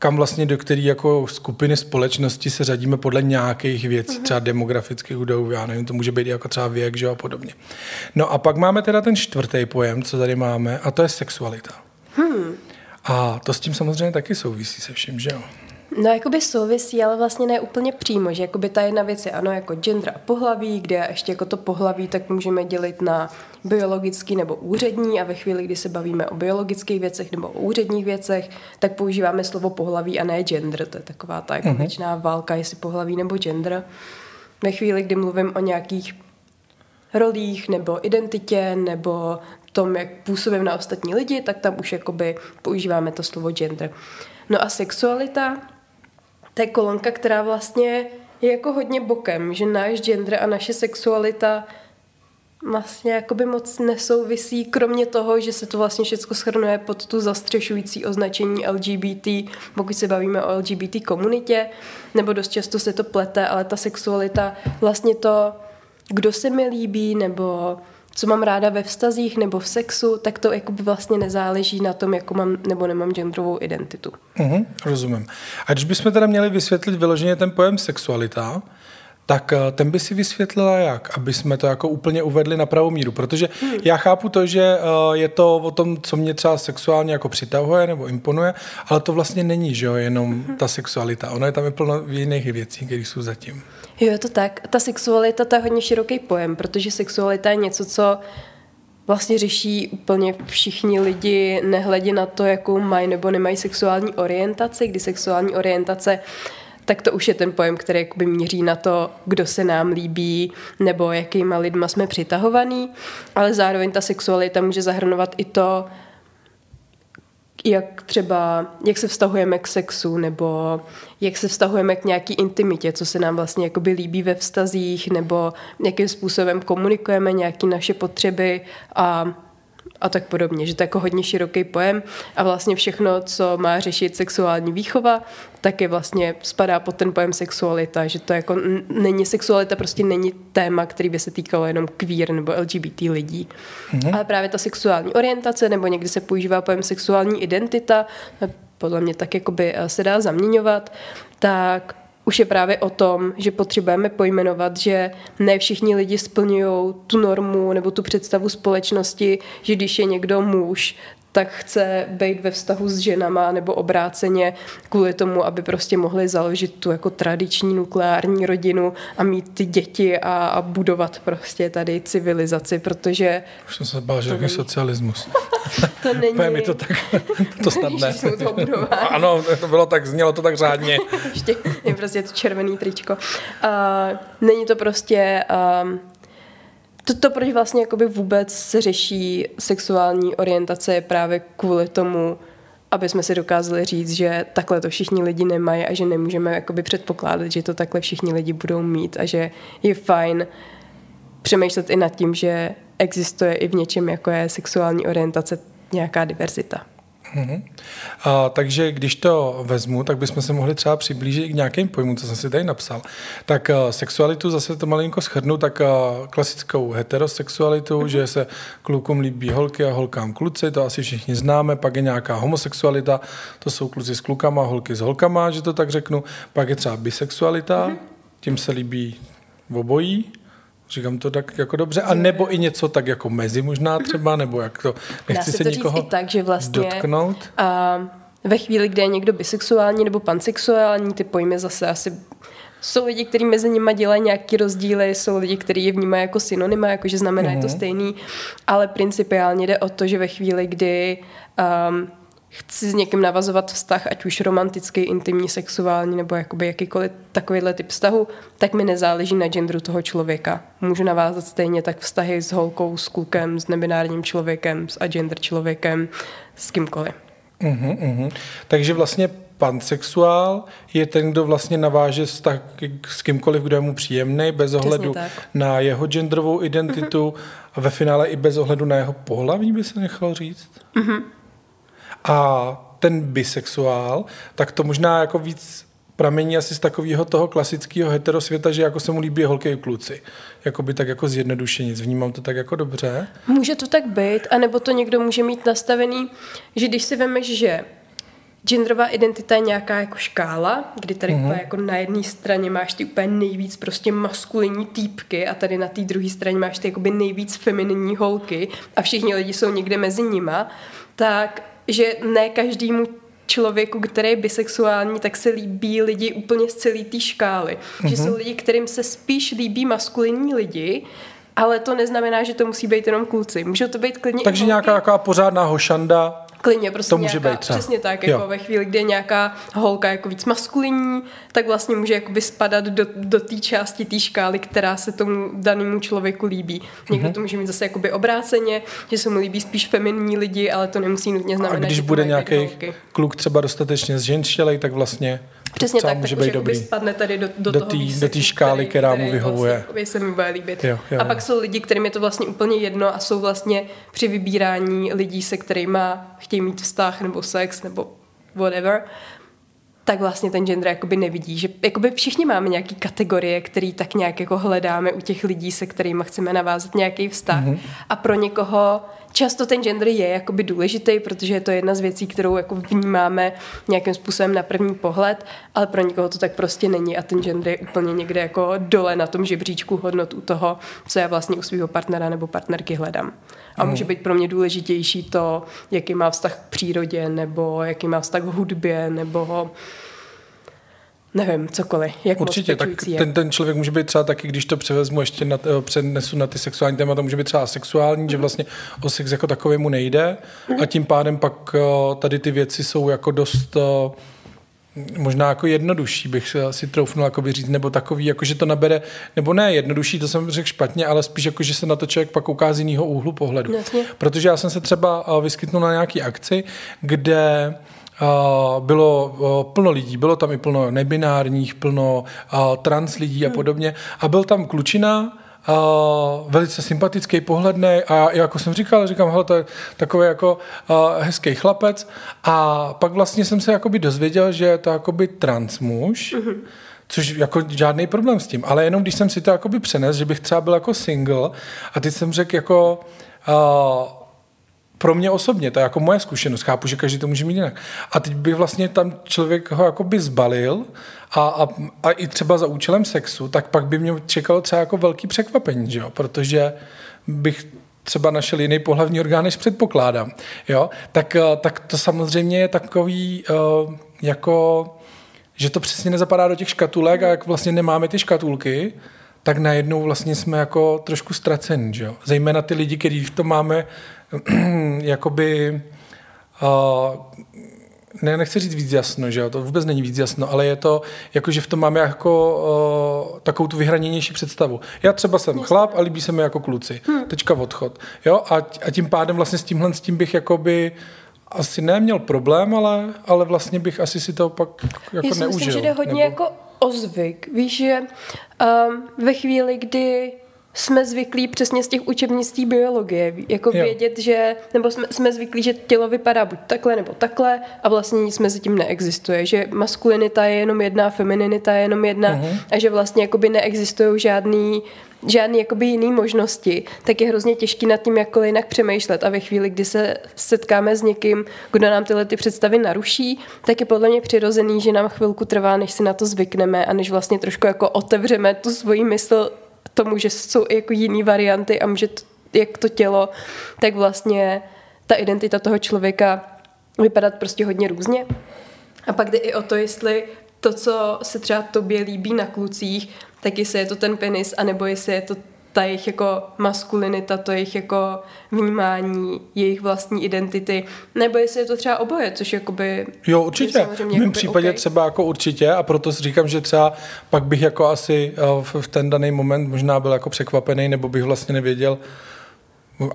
kam vlastně do který jako skupiny společnosti se řadíme podle nějakých věcí, mm-hmm. třeba demografických údajů, já nevím, to může být jako třeba věk, že a podobně. No a pak máme teda ten čtvrtý pojem, co tady máme, a to je sexualita. Hmm. A to s tím samozřejmě taky souvisí se vším, že jo? No, jakoby souvisí, ale vlastně ne úplně přímo, že jakoby ta jedna věc je ano, jako gender a pohlaví, kde ještě jako to pohlaví, tak můžeme dělit na biologický nebo úřední a ve chvíli, kdy se bavíme o biologických věcech nebo o úředních věcech, tak používáme slovo pohlaví a ne gender. To je taková ta jako uh-huh. věčná válka, jestli pohlaví nebo gender. Ve chvíli, kdy mluvím o nějakých rolích nebo identitě nebo tom, jak působím na ostatní lidi, tak tam už jakoby používáme to slovo gender. No a sexualita, to je kolonka, která vlastně je jako hodně bokem, že náš gender a naše sexualita vlastně jakoby moc nesouvisí, kromě toho, že se to vlastně všechno schrnuje pod tu zastřešující označení LGBT, pokud se bavíme o LGBT komunitě, nebo dost často se to plete, ale ta sexualita, vlastně to, kdo se mi líbí, nebo co mám ráda ve vztazích nebo v sexu, tak to jakoby vlastně nezáleží na tom, jako mám nebo nemám genderovou identitu. Uhum, rozumím. A když bychom teda měli vysvětlit vyloženě ten pojem sexualita, tak eh, ten by si vysvětlila jak, aby jsme to jako úplně uvedli na pravou míru, protože hmm. já chápu to, že eh, je to o tom, co mě třeba sexuálně jako přitahuje nebo imponuje, ale to vlastně není, že jo, jenom ta sexualita. Ono je tam i plno jiných věcí, které jsou zatím. Jo, je to tak. Ta sexualita to je hodně široký pojem, protože sexualita je něco, co vlastně řeší úplně všichni lidi, nehledě na to, jakou mají nebo nemají sexuální orientaci, kdy sexuální orientace tak to už je ten pojem, který jakoby míří na to, kdo se nám líbí nebo jakýma lidma jsme přitahovaný, ale zároveň ta sexualita může zahrnovat i to, jak třeba, jak se vztahujeme k sexu, nebo jak se vztahujeme k nějaký intimitě, co se nám vlastně jakoby líbí ve vztazích, nebo jakým způsobem komunikujeme nějaké naše potřeby a a tak podobně, že to je jako hodně široký pojem a vlastně všechno, co má řešit sexuální výchova, tak je vlastně spadá pod ten pojem sexualita, že to jako není sexualita, prostě není téma, který by se týkalo jenom queer nebo LGBT lidí. Mm-hmm. Ale právě ta sexuální orientace, nebo někdy se používá pojem sexuální identita, podle mě tak jakoby eh, se dá zaměňovat, tak už je právě o tom, že potřebujeme pojmenovat, že ne všichni lidi splňují tu normu nebo tu představu společnosti, že když je někdo muž, tak chce být ve vztahu s ženama nebo obráceně kvůli tomu, aby prostě mohli založit tu jako tradiční nukleární rodinu a mít ty děti a, a budovat prostě tady civilizaci, protože... Už jsem se bál, že není... socialismus. to není... mi to tak, to snadné. ano, to bylo tak, znělo to tak řádně. Ještě je prostě to červený tričko. Uh, není to prostě... Um, to, to, proč vlastně jakoby vůbec se řeší sexuální orientace, je právě kvůli tomu, aby jsme si dokázali říct, že takhle to všichni lidi nemají a že nemůžeme jakoby předpokládat, že to takhle všichni lidi budou mít a že je fajn přemýšlet i nad tím, že existuje i v něčem, jako je sexuální orientace, nějaká diverzita. Mm-hmm. A, takže když to vezmu, tak bychom se mohli třeba přiblížit k nějakým pojmům, co jsem si tady napsal. Tak a, sexualitu, zase to malinko schrnu, tak a, klasickou heterosexualitu, mm-hmm. že se klukům líbí holky a holkám kluci, to asi všichni známe, pak je nějaká homosexualita, to jsou kluci s klukama, holky s holkama, že to tak řeknu, pak je třeba bisexualita, mm-hmm. tím se líbí obojí, Říkám to tak jako dobře. A nebo i něco tak jako mezi možná třeba, nebo jak to, nechci Dá se, to nikoho i tak, že vlastně, dotknout. A ve chvíli, kdy je někdo bisexuální nebo pansexuální, ty pojmy zase asi jsou lidi, kteří mezi nimi dělají nějaké rozdíly, jsou lidi, kteří je vnímají jako synonyma, jakože znamená mm-hmm. to mhm. stejný, ale principiálně jde o to, že ve chvíli, kdy um, chci s někým navazovat vztah, ať už romantický, intimní, sexuální nebo jakoby jakýkoliv takovýhle typ vztahu, tak mi nezáleží na genderu toho člověka. Můžu navázat stejně tak vztahy s holkou, s klukem, s nebinárním člověkem, s agender člověkem, s kýmkoliv. Uhum, uhum. Takže vlastně pansexuál je ten, kdo vlastně naváže vztah s kýmkoliv, kdo je mu příjemný, bez ohledu na jeho genderovou identitu uhum. a ve finále i bez ohledu na jeho pohlaví, by se nechalo říct. Uhum. A ten bisexuál, tak to možná jako víc pramení asi z takového toho klasického heterosvěta, že jako se mu líbí holky i kluci. Jako by tak jako zjednodušení. Vnímám to tak jako dobře. Může to tak být, anebo to někdo může mít nastavený, že když si vemeš, že genderová identita je nějaká jako škála, kdy tady mm-hmm. jako na jedné straně máš ty úplně nejvíc prostě maskulinní týpky a tady na té druhé straně máš ty jakoby nejvíc femininní holky a všichni lidi jsou někde mezi nima, tak že ne každému člověku, který je bisexuální, tak se líbí lidi úplně z celé té škály. Mm-hmm. Že jsou mhm. lidi, kterým se spíš líbí maskulinní lidi, ale to neznamená, že to musí být jenom kluci. Můžou to být klidně Takže nějaká taková pořádná hošanda Klidně, prostě to může nějaká, být třeba. přesně tak, jako jo. ve chvíli, kdy je nějaká holka jako víc maskulinní, tak vlastně může jakoby spadat do, do té části té škály, která se tomu danému člověku líbí. Někdo mm-hmm. to může mít zase jakoby obráceně, že se mu líbí spíš feminní lidi, ale to nemusí nutně znamenat, A když že bude nějaký kluk třeba dostatečně zženštělej, tak vlastně Přesně tak, může tak být dobrý. spadne tady do, do, do té do škály, která mu vyhovuje. Vlastně, se mi bude líbit. Jo, jo, a pak jsou lidi, kterým je to vlastně úplně jedno a jsou vlastně při vybírání lidí, se kterými chtějí mít vztah nebo sex nebo whatever, tak vlastně ten gender jakoby nevidí. Že jakoby všichni máme nějaké kategorie, které tak nějak jako hledáme u těch lidí, se kterými chceme navázat nějaký vztah. Mm-hmm. A pro někoho často ten gender je jakoby důležitý, protože je to jedna z věcí, kterou jako vnímáme nějakým způsobem na první pohled, ale pro někoho to tak prostě není a ten gender je úplně někde jako dole na tom žebříčku hodnot u toho, co já vlastně u svého partnera nebo partnerky hledám. A může být pro mě důležitější to, jaký má vztah k přírodě, nebo jaký má vztah k hudbě, nebo nevím, cokoliv. Jak Určitě, tak ten, ten člověk může být třeba taky, když to převezmu ještě na, eh, přenesu na ty sexuální témata, může být třeba sexuální, mm. že vlastně o sex jako takový mu nejde mm. a tím pádem pak eh, tady ty věci jsou jako dost eh, možná jako jednodušší, bych si troufnul jako říct, nebo takový, jako že to nabere, nebo ne jednodušší, to jsem řekl špatně, ale spíš jako, že se na to člověk pak kouká z jiného úhlu pohledu. Jasně. Protože já jsem se třeba vyskytnul na nějaký akci, kde bylo plno lidí, bylo tam i plno nebinárních, plno trans lidí a hmm. podobně. A byl tam klučina, Uh, velice sympatický, pohledný a jako jsem říkal, říkám, hele, to je takový jako uh, hezký chlapec a pak vlastně jsem se jakoby dozvěděl, že je to jakoby trans muž, uh-huh. což jako žádný problém s tím, ale jenom když jsem si to jakoby přenes, že bych třeba byl jako single a teď jsem řekl jako uh, pro mě osobně, to je jako moje zkušenost, chápu, že každý to může mít jinak. A teď by vlastně tam člověk ho jakoby zbalil a, a, a i třeba za účelem sexu, tak pak by mě čekalo třeba jako velký překvapení, že jo? protože bych třeba našel jiný pohlavní orgán, než předpokládám. Jo? Tak, eh, tak to samozřejmě je takový uh, jako že to přesně nezapadá do těch škatulek a jak vlastně nemáme ty škatulky, tak najednou vlastně jsme jako trošku ztraceni, že jo? Zejména ty lidi, kteří v tom máme jakoby uh, ne, nechci říct víc jasno, že jo, to vůbec není víc jasno, ale je to, jako že v tom máme jako uh, takovou tu vyhraněnější představu. Já třeba jsem chlap a líbí se mi jako kluci. Hmm. Tečka odchod. Jo, a, a tím pádem vlastně s tímhle s tím bych jakoby asi neměl problém, ale, ale vlastně bych asi si to pak jako Já si neužil. myslím, že jde hodně nebo... jako o zvyk. Víš, že um, ve chvíli, kdy jsme zvyklí přesně z těch učebnictví biologie, jako jo. vědět, že, nebo jsme, jsme zvyklí, že tělo vypadá buď takhle nebo takhle a vlastně nic mezi tím neexistuje, že maskulinita je jenom jedna, femininita je jenom jedna uh-huh. a že vlastně jakoby neexistují žádný žádný jakoby jiný možnosti, tak je hrozně těžký nad tím jakkoliv jinak přemýšlet a ve chvíli, kdy se setkáme s někým, kdo nám tyhle ty představy naruší, tak je podle mě přirozený, že nám chvilku trvá, než si na to zvykneme a než vlastně trošku jako otevřeme tu svoji mysl tomu, že jsou i jako jiný varianty a může to, jak to tělo, tak vlastně ta identita toho člověka vypadat prostě hodně různě. A pak jde i o to, jestli to, co se třeba tobě líbí na klucích, tak jestli je to ten penis, anebo jestli je to ta jejich jako maskulinita, to jejich jako vnímání jejich vlastní identity, nebo jestli je to třeba oboje, což jakoby... Jo, určitě. V mém případě okay. třeba jako určitě a proto si říkám, že třeba pak bych jako asi eh, v ten daný moment možná byl jako překvapený, nebo bych vlastně nevěděl,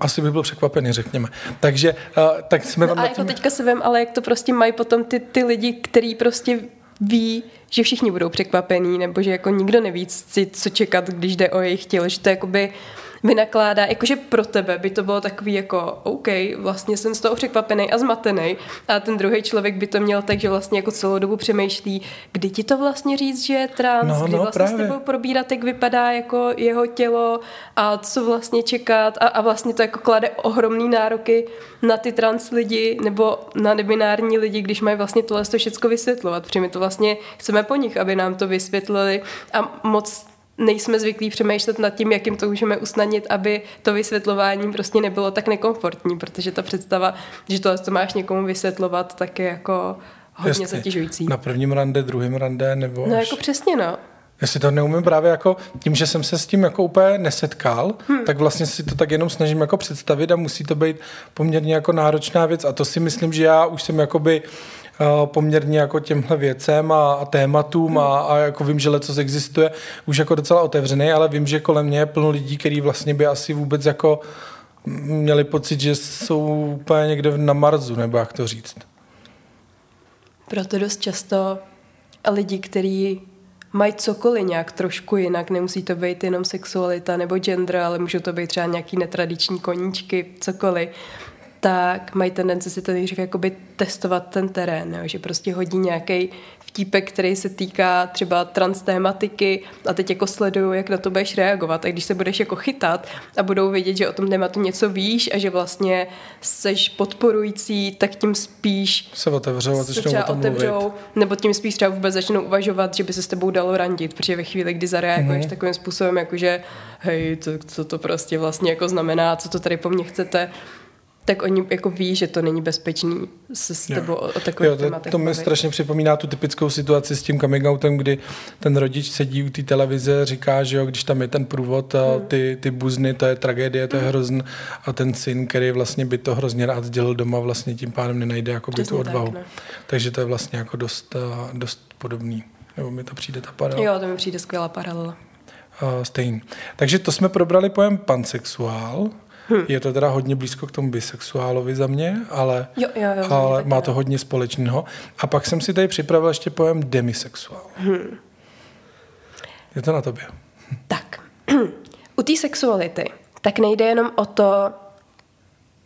asi bych byl překvapený, řekněme. Takže uh, tak jsme tam... No a jako tím... teďka se vím, ale jak to prostě mají potom ty, ty lidi, který prostě ví, že všichni budou překvapení, nebo že jako nikdo neví, co čekat, když jde o jejich tělo, že to jakoby vynakládá, jakože pro tebe by to bylo takový jako OK, vlastně jsem z toho překvapený a zmatený. A ten druhý člověk by to měl tak, že vlastně jako celou dobu přemýšlí, kdy ti to vlastně říct, že je trans, no, kdy no, vlastně právě. s tebou probírat, jak vypadá jako jeho tělo a co vlastně čekat. A, a vlastně to jako klade ohromný nároky na ty trans lidi nebo na nebinární lidi, když mají vlastně tohle to všechno vysvětlovat, protože my to vlastně chceme po nich, aby nám to vysvětlili. A moc nejsme zvyklí přemýšlet nad tím, jakým to můžeme usnadnit, aby to vysvětlování prostě nebylo tak nekomfortní, protože ta představa, že tohle to máš někomu vysvětlovat, tak je jako hodně Jasně. zatěžující. Na prvním rande, druhém rande, nebo No až... jako přesně, no. Já si to neumím právě jako, tím, že jsem se s tím jako úplně nesetkal, hmm. tak vlastně si to tak jenom snažím jako představit a musí to být poměrně jako náročná věc a to si myslím, že já už jsem jakoby Eh, poměrně jako těmhle věcem a, a tématům a, a jako vím, že leco existuje už jako docela otevřený, ale vím, že kolem mě je plno lidí, kteří vlastně by asi vůbec jako měli pocit, že jsou úplně někde na Marzu, nebo jak to říct. Proto dost často lidi, kteří mají cokoliv nějak trošku jinak, nemusí to být jenom sexualita nebo gender, ale můžou to být třeba nějaký netradiční koníčky, cokoliv, tak mají tendenci si to nejdřív jakoby testovat ten terén, jo? že prostě hodí nějaký vtípek, který se týká třeba trans tématiky a teď jako sleduju, jak na to budeš reagovat. A když se budeš jako chytat a budou vědět, že o tom tématu něco víš a že vlastně seš podporující, tak tím spíš se otevřou a začnou o tom otevřou, mluvit. nebo tím spíš třeba vůbec začnou uvažovat, že by se s tebou dalo randit, protože ve chvíli, kdy zareaguješ Mhm. takovým způsobem, jakože hej, to, co to prostě vlastně jako znamená, co to tady po mně chcete, tak oni jako ví, že to není bezpečný se s tebou o, o takových Jo, to, tématech to mi strašně připomíná tu typickou situaci s tím coming outem, kdy ten rodič sedí u té televize, říká, že jo, když tam je ten průvod a Hmm. ty, ty buzny, to je tragédie, to je hrozn a ten syn, který vlastně by to hrozně rád sdělil doma, vlastně tím pádem nenajde jako by tu Přesně tak, odvahu. no. Takže to je vlastně jako dost, a, dost podobný. Nebo mi to přijde ta paralela. Jo, to mi přijde skvělá paralela. Uh, stejný. Takže to jsme probrali pojem pansexuál. Je to teda hodně blízko k tomu bisexuálovi za mě, ale, Jo, jo, jo, ale má to hodně společného. A pak jsem si tady připravil ještě pojem demisexuál. Hmm. Je to na tobě. Tak, u té sexuality, tak nejde jenom o to,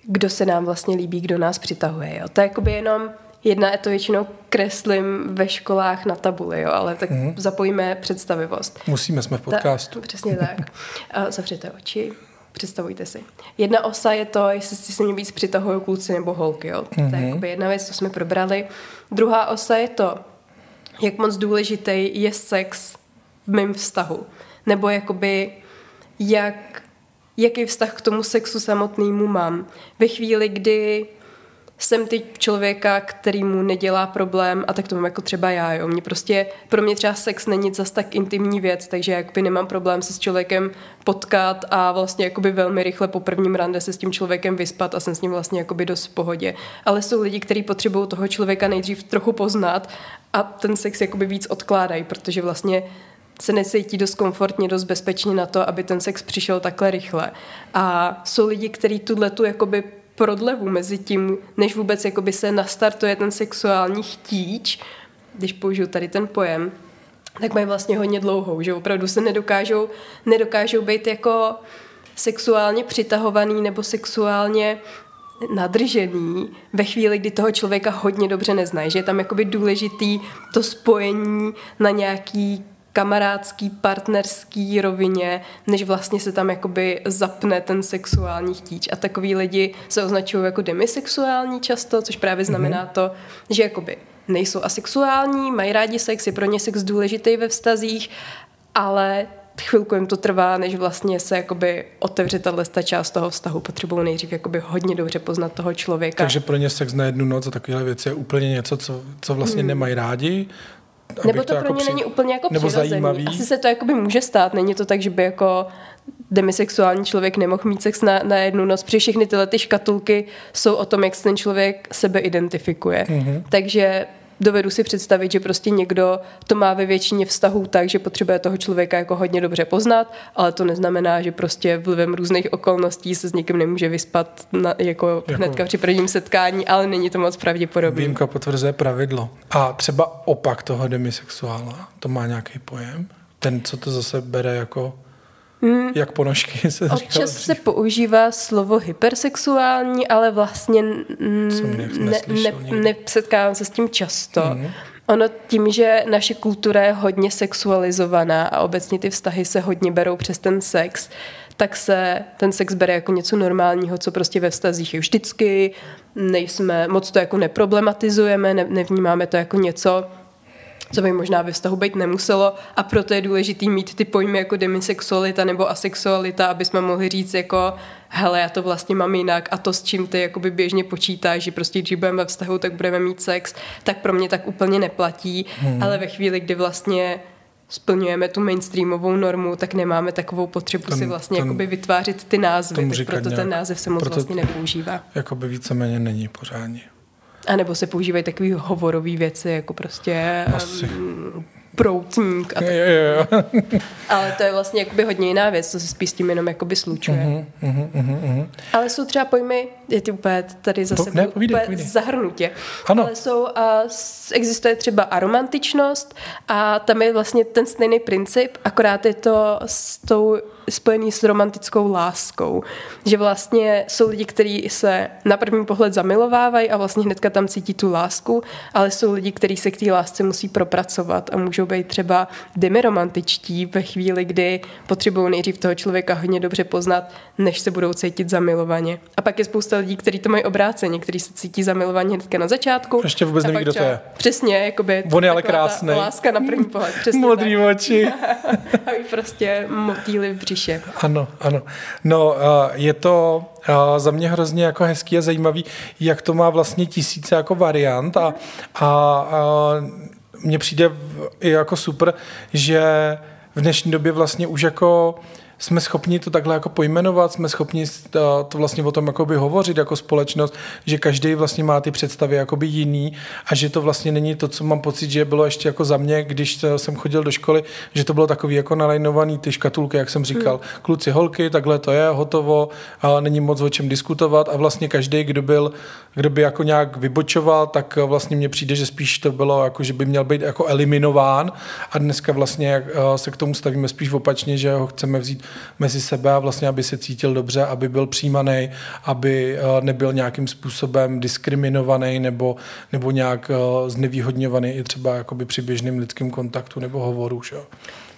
kdo se nám vlastně líbí, kdo nás přitahuje. Jo? To je jakoby jenom jedna, já to většinou kreslím ve školách na tabuli, jo? ale tak mm. zapojíme představivost. Musíme, jsme v podcastu. Ta, přesně tak. A zavřete oči, představujte si. Jedna osa je to, jestli si se mě víc přitahují kluci nebo holky. Jo? Mm-hmm. To je jakoby jedna věc, co jsme probrali. Druhá osa je to, jak moc důležitý je sex v mém vztahu. Nebo jakoby, jak, jaký vztah k tomu sexu samotnému mám. Ve chvíli, kdy jsem teď člověka, který mu nedělá problém a tak to mám jako třeba já, jo. Mě prostě, pro mě třeba sex není zas tak intimní věc, takže jakoby nemám problém se s člověkem potkat a vlastně jakoby velmi rychle po prvním rande se s tím člověkem vyspat a jsem s ním vlastně jakoby dost v pohodě. Ale jsou lidi, kteří potřebují toho člověka nejdřív trochu poznat a ten sex jakoby víc odkládají, protože vlastně se necítí dost komfortně, dost bezpečně na to, aby ten sex přišel takhle rychle. A jsou lidi, kteří tuhle tu jakoby prodlevu mezi tím, než vůbec jakoby se nastartuje ten sexuální chtíč, když použiju tady ten pojem, tak mají vlastně hodně dlouhou, že opravdu se nedokážou, nedokážou být jako sexuálně přitahovaný nebo sexuálně nadržený ve chvíli, kdy toho člověka hodně dobře neznají, že je tam jakoby důležitý to spojení na nějaký kamarádský, partnerský rovině, než vlastně se tam jakoby zapne ten sexuální chtíč. A takový lidi se označují jako demisexuální často, což právě znamená to, že jakoby nejsou asexuální, mají rádi sex, je pro ně sex důležitý ve vztazích, ale chvilku jim to trvá, než vlastně se jakoby otevře tahle ta část toho vztahu. Potřebují nejdřív jakoby hodně dobře poznat toho člověka. Takže pro ně sex na jednu noc a takovéhle věci je úplně něco, co, co vlastně hmm. nemají rádi. Nebo to, pro jako ně při- není úplně jako nebo přirozený. zajímavý. Asi se to jakoby může stát. Není to tak, že by jako demisexuální člověk nemohl mít sex na, na jednu noc, protože všechny tyhle ty škatulky jsou o tom, jak se ten člověk sebe identifikuje. Mhm. Mm-hmm. Takže dovedu si představit, že prostě někdo to má ve většině vztahů tak, že potřebuje toho člověka jako hodně dobře poznat, ale to neznamená, že prostě vlivem různých okolností se s někým nemůže vyspat na, jako, jako hnedka při prvním setkání, ale není to moc pravděpodobné. Výjimka potvrzuje pravidlo. A třeba opak toho demisexuála, to má nějaký pojem? Ten, co to zase bere jako, hmm. jak ponožky se Občas se používá slovo hypersexuální, ale vlastně ne- ne, ne, se s tím často. Mm. Ono tím, že naše kultura je hodně sexualizovaná a obecně ty vztahy se hodně berou přes ten sex, tak se ten sex bere jako něco normálního, co prostě ve vztazích je vždycky, nejsme, moc to jako neproblematizujeme, ne, nevnímáme to jako něco, co by možná ve vztahu být nemuselo a proto je důležitý mít ty pojmy jako demisexualita nebo asexualita, aby jsme mohli říct jako hele, já to vlastně mám jinak a to, s čím ty jakoby běžně počítáš, že prostě když budeme ve vztahu, tak budeme mít sex, tak pro mě tak úplně neplatí, hmm. ale ve chvíli, kdy vlastně splňujeme tu mainstreamovou normu, tak nemáme takovou potřebu Ten- si vlastně ten- jakoby vytvářet ty názvy, tak proto nějak. ten název se moc Proto- vlastně nepoužívá. Jakoby víceméně není pořádně. A nebo se používají takové hovorové věci, jako prostě Asi. um, proutník. A Jo, jo, jo. ale to je vlastně jakoby hodně jiná věc, to se spíš s tím jenom jakoby slučuje. Mhm, mhm, mhm. Ale jsou třeba pojmy, je ty úplně tady zase Po- ne, povídej, úplně povídej. zahrnutě. Ano. Ale jsou, a existuje třeba aromantičnost a tam je vlastně ten stejný princip, akorát je to s tou spojený s romantickou láskou. Že vlastně jsou lidi, kteří se na první pohled zamilovávají a vlastně hnedka tam cítí tu lásku, ale jsou lidi, kteří se k té lásce musí propracovat a můžou být třeba demiromantičtí ve chvíli, kdy potřebují nejdřív toho člověka hodně dobře poznat, než se budou cítit zamilovaně. A pak je spousta lidí, kteří to mají obráceně, kteří se cítí zamilovaně hnedka na začátku. Ještě vůbec neví, kdo to je. Přesně, jakoby On je ale krásnej. Láska na první pohled, přesně Modrý oči. A prostě motýly v břiše. Ano, ano. No, je to za mě hrozně jako hezký a zajímavý, jak to má vlastně tisíce jako variant a, a, a mně přijde i jako super, že v dnešní době vlastně už jako jsme schopni to takhle jako pojmenovat, jsme schopni s- to vlastně o tom jakoby hovořit jako společnost, že každý vlastně má ty představy jakoby jiný a že to vlastně není to, co mám pocit, že bylo ještě jako za mě, když jsem chodil do školy, že to bylo takový jako nalajnovaný ty škatulky, jak jsem říkal, hmm. kluci, holky, takhle to je, hotovo, a není moc o čem diskutovat a vlastně každý, kdo byl, kdo by jako nějak vybočoval, tak vlastně mně přijde, že spíš to bylo jako, že by měl být jako eliminován a dneska vlastně eh, se k tomu stavíme spíš opačně, že ho chceme vzít mezi sebe a vlastně, aby se cítil dobře, aby byl přijímaný, aby eh, nebyl nějakým způsobem diskriminovaný nebo, nebo nějak eh, znevýhodňovaný i třeba jakoby při běžném lidském kontaktu nebo hovoru. Že? jo.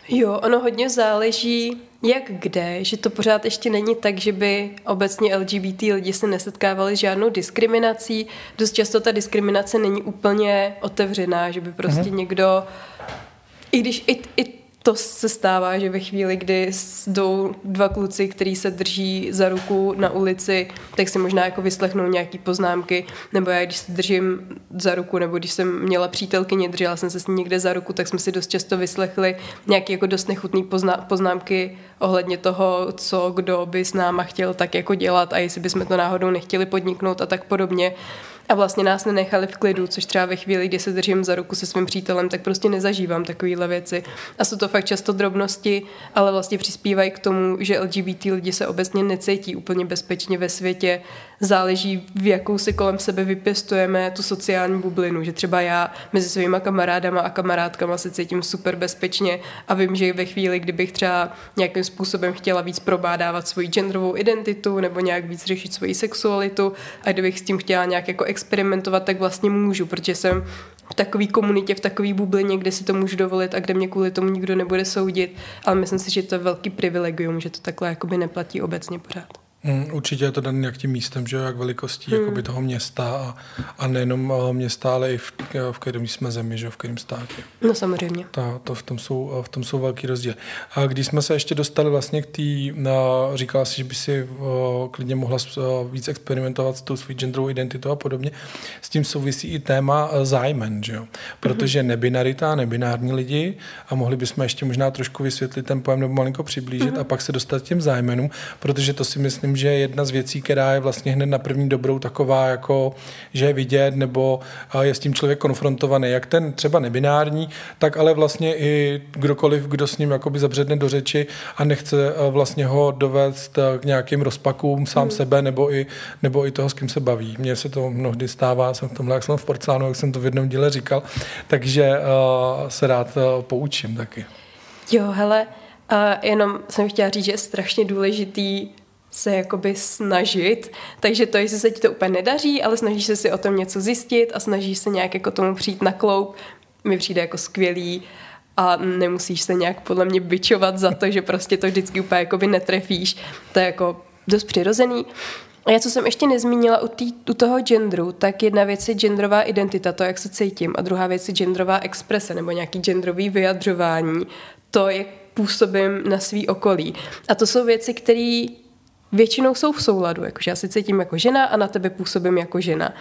Jo, ono hodně záleží, jak kde, že to pořád ještě není tak, že by obecně LGBT lidi se nesetkávali s žádnou diskriminací. Dost často ta diskriminace není úplně otevřená, že by prostě mm-hmm. někdo, i když i, i to se stává, že ve chvíli, kdy jdou dva kluci, kteří se drží za ruku na ulici, tak si možná jako vyslechnou nějaký poznámky, nebo já když se držím za ruku, nebo když jsem měla přítelkyně, držela jsem se s ní někde za ruku, tak jsme si dost často vyslechli nějaké jako dost nechutné pozná, poznámky ohledně toho, co kdo by s náma chtěl tak jako dělat a jestli bychom to náhodou nechtěli podniknout a tak podobně. A vlastně nás nenechali v klidu, což třeba ve chvíli, kdy se držím za ruku se svým přítelem, tak prostě nezažívám takovéhle věci. A jsou to fakt často drobnosti, ale vlastně přispívají k tomu, že LGBT lidi se obecně necítí úplně bezpečně ve světě. Záleží, v jakou si kolem sebe vypěstujeme tu sociální bublinu, že třeba já mezi svýma kamarádama a kamarádkama se cítím super bezpečně a vím, že ve chvíli, kdybych třeba nějakým způsobem chtěla víc probádávat svoji genderovou identitu nebo nějak víc řešit svoji sexualitu a kdybych s tím chtěla nějak jako experimentovat, tak vlastně můžu, protože jsem v takové komunitě, v takové bublině, kde si to můžu dovolit a kde mě kvůli tomu nikdo nebude soudit, ale myslím si, že to je velký privilegium, že to takhle jakoby neplatí obecně pořád. Mm, určitě je to daný jak tím místem, že jak velikostí hmm. jakoby toho města a, a nejenom eh, města, ale i v, v kterém jsme zemi, že v kterém státě. No samozřejmě. Ta, to v tom, jsou, v tom jsou velký rozdíl. A když jsme se ještě dostali vlastně k té, říkala si, že by si o, klidně mohla víc experimentovat s tou svou genderovou identitou a podobně, s tím souvisí i téma zájmen, že jo? Protože nebinarita, nebinární lidi a mohli bychom ještě možná trošku vysvětlit ten pojem nebo malinko přiblížit a pak se dostat k těm zájmenům, protože to si myslím, že je jedna z věcí, která je vlastně hned na první dobrou taková, jako, že je vidět nebo je s tím člověk konfrontovaný, jak ten třeba nebinární, tak ale vlastně i kdokoliv, kdo s ním jakoby zabředne do řeči a nechce vlastně ho dovést k nějakým rozpakům sám hmm. sebe nebo i, nebo i toho, s kým se baví. Mně se to mnohdy stává, jsem v tomhle, jak jsem v porcelánu, jak jsem to v jednom díle říkal, takže uh, se rád uh, poučím taky. Jo, hele, a jenom jsem chtěla říct, že je strašně důležitý se jakoby snažit, takže to, jestli se ti to úplně nedaří, ale snažíš se si o tom něco zjistit a snažíš se nějak jako tomu přijít na kloup, mi přijde jako skvělý a nemusíš se nějak podle mě bičovat za to, že prostě to vždycky úplně jakoby netrefíš. To je jako dost přirozený. A já, co jsem ještě nezmínila u, tý, u toho genderu, tak jedna věc je genderová identita, to, jak se cítím, a druhá věc je genderová exprese nebo nějaký genderový vyjadřování, to, jak působím na svý okolí. A to jsou věci, které většinou jsou v souladu, jakože já se cítím jako žena a na tebe působím jako žena.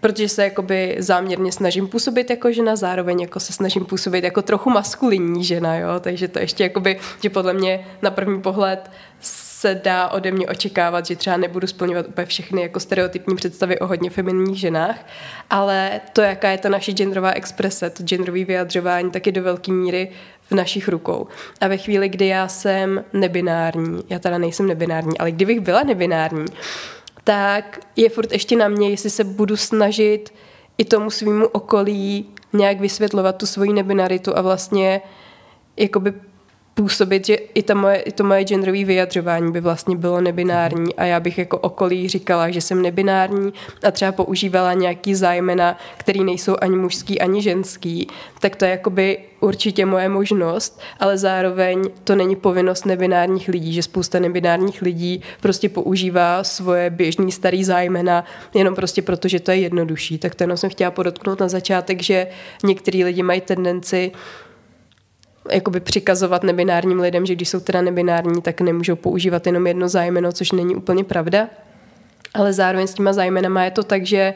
protože se jakoby záměrně snažím působit jako žena, zároveň jako se snažím působit jako trochu maskulinní žena, jo, takže to ještě jakoby, že podle mě na první pohled se dá ode mě očekávat, že třeba nebudu splňovat úplně všechny jako stereotypní představy o hodně feminních ženách, ale to, jaká je ta naše genderová exprese, to genderový vyjadřování, taky do velké míry v našich rukou. A ve chvíli, kdy já jsem nebinární, já teda nejsem nebinární, ale kdybych byla nebinární, tak je furt ještě na mě, jestli se budu snažit i tomu svýmu okolí nějak vysvětlovat tu svoji nebinaritu a vlastně jakoby působit, že i, ta moje, i to moje genderové vyjadřování by vlastně bylo nebinární a já bych jako okolí říkala, že jsem nebinární a třeba používala nějaký zájmena, který nejsou ani mužský, ani ženský, tak to je jakoby určitě moje možnost, ale zároveň to není povinnost nebinárních lidí, že spousta nebinárních lidí prostě používá svoje běžný starý zájmena jenom prostě proto, že to je jednodušší. Tak to jenom jsem chtěla podotknout na začátek, že některý lidi mají tendenci jakoby přikazovat nebinárním lidem, že když jsou teda nebinární, tak nemůžou používat jenom jedno zájmeno, což není úplně pravda. Ale zároveň s těma zájmenama je to tak, že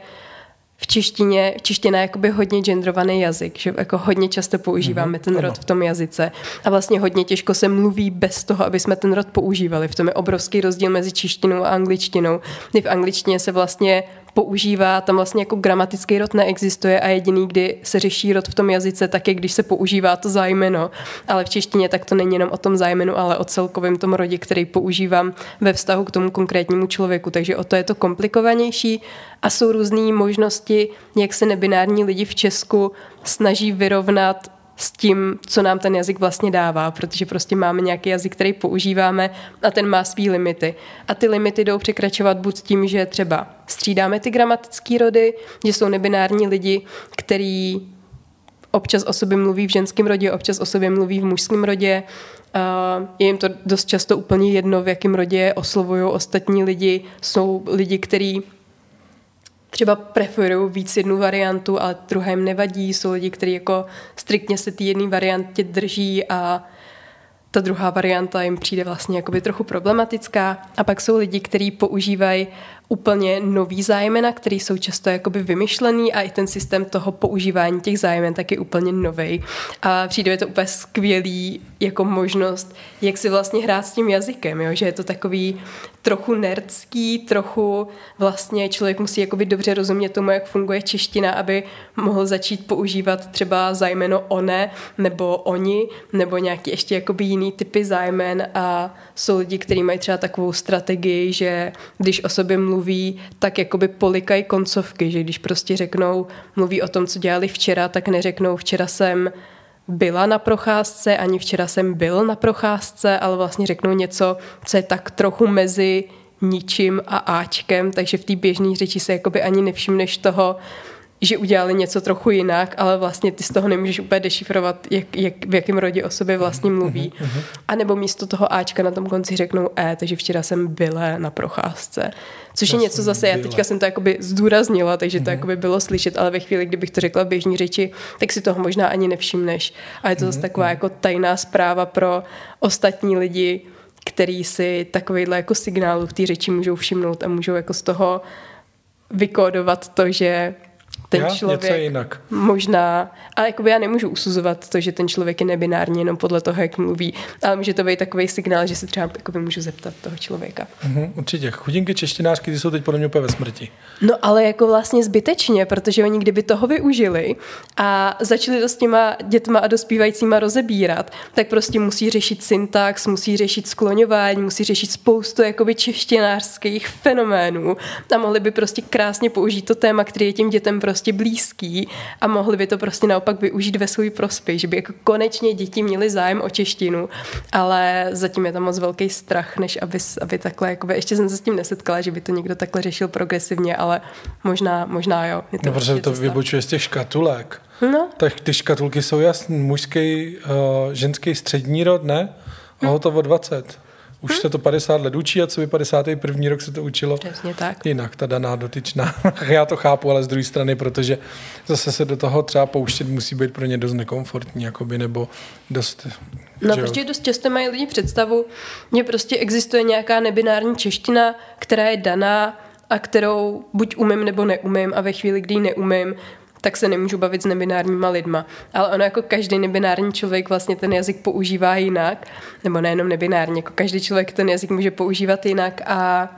v češtině, čeština je jakoby hodně genderovaný jazyk, že jako hodně často používáme mm-hmm, ten rod v tom jazyce a vlastně hodně těžko se mluví bez toho, aby jsme ten rod používali. V tom je obrovský rozdíl mezi češtinou a angličtinou, kdy v angličtině se vlastně používá, tam vlastně jako gramatický rod neexistuje a jediný, kdy se řeší rod v tom jazyce, tak je, když se používá to zájmeno. Ale v češtině tak to není jenom o tom zájmenu, ale o celkovém tom rodě, který používám ve vztahu k tomu konkrétnímu člověku. Takže o to je to komplikovanější a jsou různé možnosti, jak se nebinární lidi v Česku snaží vyrovnat s tím, co nám ten jazyk vlastně dává, protože prostě máme nějaký jazyk, který používáme a ten má svý limity. A ty limity jdou překračovat buď tím, že třeba střídáme ty gramatické rody, že jsou nebinární lidi, který občas o sobě mluví v ženském rodě, občas o sobě mluví v mužském rodě. Je jim to dost často úplně jedno, v jakém rodě oslovují ostatní lidi. Jsou lidi, kteří třeba preferují víc jednu variantu, ale druhé jim nevadí. Jsou lidi, kteří jako striktně se té jedné variantě drží a ta druhá varianta jim přijde vlastně jakoby trochu problematická. A pak jsou lidi, kteří používají úplně nový zájmena, který jsou často jakoby vymyšlený a i ten systém toho používání těch zájmen taky úplně nový. A přijde to úplně skvělý jako možnost, jak si vlastně hrát s tím jazykem, jo? že je to takový trochu nerdský, trochu vlastně člověk musí jakoby dobře rozumět tomu, jak funguje čeština, aby mohl začít používat třeba zájmeno one nebo oni, nebo nějaký ještě jakoby jiný typy zájmen a jsou lidi, kteří mají třeba takovou strategii, že když o sobě mluví, tak jakoby polikají koncovky, že když prostě řeknou, mluví o tom, co dělali včera, tak neřeknou včera jsem byla na procházce, ani včera jsem byl na procházce, ale vlastně řeknou něco, co je tak trochu mezi ničím a áčkem, takže v té běžné řeči se jakoby ani nevšimneš toho, že udělali něco trochu jinak, ale vlastně ty z toho nemůžeš úplně dešifrovat, jak, jak, v jakém rodě o sobě vlastně mluví. Uh-huh. A nebo místo toho Ačka na tom konci řeknou E, takže včera jsem byla na procházce. Což je něco zase, já teďka jsem to jakoby zdůraznila, takže to jakoby bylo slyšet, ale ve chvíli, kdybych to řekla v běžní řeči, tak si toho možná ani nevšimneš. A je to zase taková jako tajná zpráva pro ostatní lidi, který si takovýhle jako signálu v té řeči můžou všimnout a můžou jako z toho vykódovat to, že ten já, člověk něco jinak. možná, ale jakoby já nemůžu usuzovat to, že ten člověk je nebinární jenom podle toho, jak mluví, ale může to být takový signál, že se třeba jakoby můžu zeptat toho člověka. Mhm, určitě. Chudinky češtinářky, ty jsou teď podle mě úplně ve smrti. No ale jako vlastně zbytečně, protože oni kdyby toho využili a začali to s těma dětma a dospívajícíma rozebírat, tak prostě musí řešit syntax, musí řešit skloňování, musí řešit spoustu jakoby češtinářských fenoménů a mohli by prostě krásně použít to téma, který je těm dětem prostě prostě blízký a mohli by to prostě naopak využít ve svůj prospěch, že by jako konečně děti měly zájem o češtinu, ale zatím je tam moc velký strach, než aby, aby takhle, jakoby, ještě jsem se s tím nesetkala, že by to někdo takhle řešil progresivně, ale možná, možná jo. Je to no, protože to vybočuje z těch škatulek. No. Tak ty škatulky jsou jasný, mužský, uh, ženský střední rod, ne? A hotovo 20. Už hm? se to 50 let učí a co by 51. rok se to učilo Přesně tak. jinak, ta daná dotyčná. Já to chápu, ale z druhé strany, protože zase se do toho třeba pouštět musí být pro ně dost nekomfortní, jakoby, nebo dost... No, protože dost často mají lidi představu, že prostě existuje nějaká nebinární čeština, která je daná a kterou buď umím nebo neumím a ve chvíli, kdy ji neumím, tak se nemůžu bavit s nebinárníma lidma. Ale ono jako každý nebinární člověk vlastně ten jazyk používá jinak, nebo nejenom nebinární, jako každý člověk ten jazyk může používat jinak a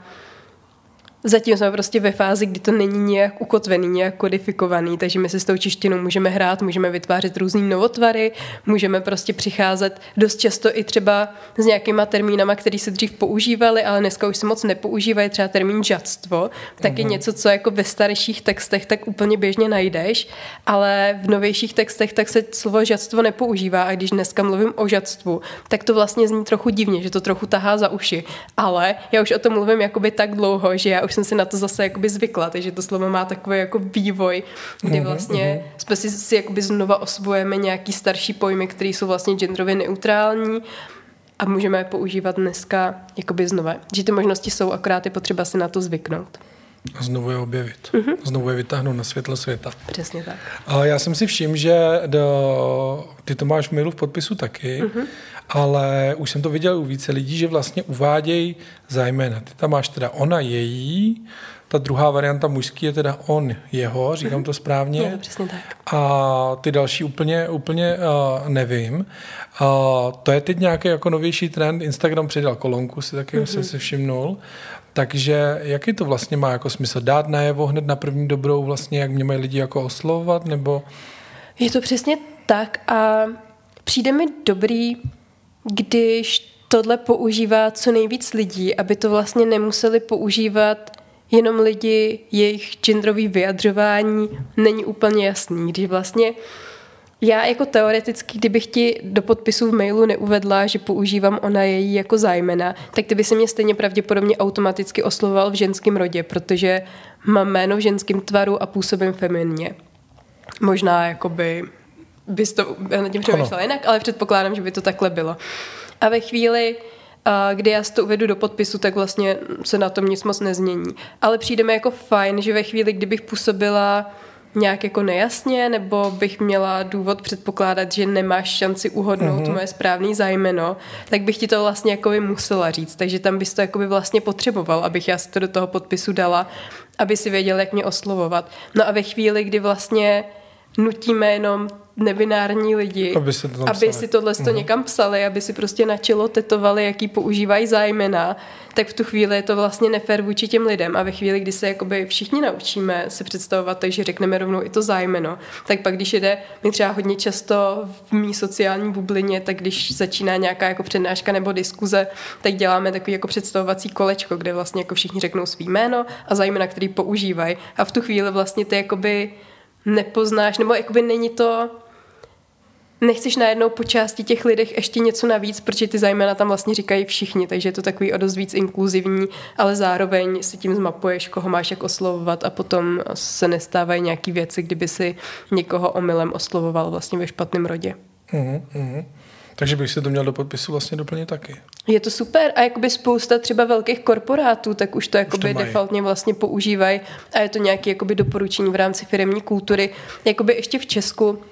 Zatím jsme prostě ve fázi, kdy to není nějak ukotvený, nějak kodifikovaný, takže my si s tou češtinou můžeme hrát, můžeme vytvářet různý novotvary, můžeme prostě přicházet dost často i třeba s nějakýma termínama, které se dřív používaly, ale dneska už se moc nepoužívají, třeba termín žadstvo, tak je mhm. něco, co jako ve starších textech tak úplně běžně najdeš, ale v novějších textech tak se slovo žadstvo nepoužívá a když dneska mluvím o žadstvu, tak to vlastně zní trochu divně, že to trochu tahá za uši, ale já už o tom mluvím jakoby tak dlouho, že já už jsem si na to zase jakoby zvykla, takže to slovo má takový jako vývoj, kdy mhm, vlastně mm-hmm. jsme si, si jakoby znova osvojeme nějaký starší pojmy, které jsou vlastně genderově neutrální a můžeme je používat dneska jakoby znova. Že ty možnosti jsou, akorát je potřeba si na to zvyknout. A znovu je objevit. Mm-hmm. Znovu je vytáhnout na světlo světa. Přesně tak. A já jsem si všiml, že do, ty to máš v mailu v podpisu taky, mm-hmm. ale už jsem to viděl u více lidí, že vlastně uvádějí zajména. Ty tam máš teda ona, její, ta druhá varianta mužský je teda on, jeho, říkám mm-hmm. to správně. Je, přesně tak. A ty další úplně, úplně uh, nevím. Uh, to je teď nějaký jako novější trend. Instagram přidal kolonku, si taky mm-hmm. jsem si všimnul. Takže jaký to vlastně má jako smysl? Dát najevo hned na první dobrou vlastně, jak mě mají lidi jako oslovovat, nebo... Je to přesně tak a přijde mi dobrý, když tohle používá co nejvíc lidí, aby to vlastně nemuseli používat jenom lidi, jejich genderový vyjadřování není úplně jasný, když vlastně já jako teoreticky, kdybych ti do podpisu v mailu neuvedla, že používám ona její jako zájmena, tak ty by se mě stejně pravděpodobně automaticky oslovoval v ženském rodě, protože mám jméno v ženském tvaru a působím feminně. Možná jakoby bys to na tím přemýšlela jinak, ale předpokládám, že by to takhle bylo. A ve chvíli, kdy já si to uvedu do podpisu, tak vlastně se na tom nic moc nezmění. Ale přijde mi jako fajn, že ve chvíli, kdybych působila nějak jako nejasně, nebo bych měla důvod předpokládat, že nemáš šanci uhodnout mm-hmm. moje správný zájmeno, tak bych ti to vlastně jako by musela říct. Takže tam bys to jako by vlastně potřeboval, abych já si to do toho podpisu dala, aby si věděl, jak mě oslovovat. No a ve chvíli, kdy vlastně nutíme jenom nebinární lidi, aby si, to aby si tohle to uh-huh. někam psali, aby si prostě na čelo tetovali, jaký používají zájmena, tak v tu chvíli je to vlastně nefér vůči těm lidem. A ve chvíli, kdy se jakoby všichni naučíme se představovat, takže řekneme rovnou i to zájmeno, tak pak když jde, my třeba hodně často v mý sociální bublině, tak když začíná nějaká jako přednáška nebo diskuze, tak děláme takový jako představovací kolečko, kde vlastně jako všichni řeknou svý jméno a zájmena, který používají. A v tu chvíli vlastně ty jakoby nepoznáš, nebo jakoby není to nechceš najednou po části těch lidech ještě něco navíc, protože ty zajména tam vlastně říkají všichni, takže je to takový o dost víc inkluzivní, ale zároveň si tím zmapuješ, koho máš jak oslovovat a potom se nestávají nějaký věci, kdyby si někoho omylem oslovoval vlastně ve špatném rodě. Mm-hmm. Takže bych si to měl do podpisu vlastně doplnit taky. Je to super a jakoby spousta třeba velkých korporátů, tak už to jakoby už to defaultně vlastně používají a je to nějaké jakoby doporučení v rámci firmní kultury. Jakoby ještě v Česku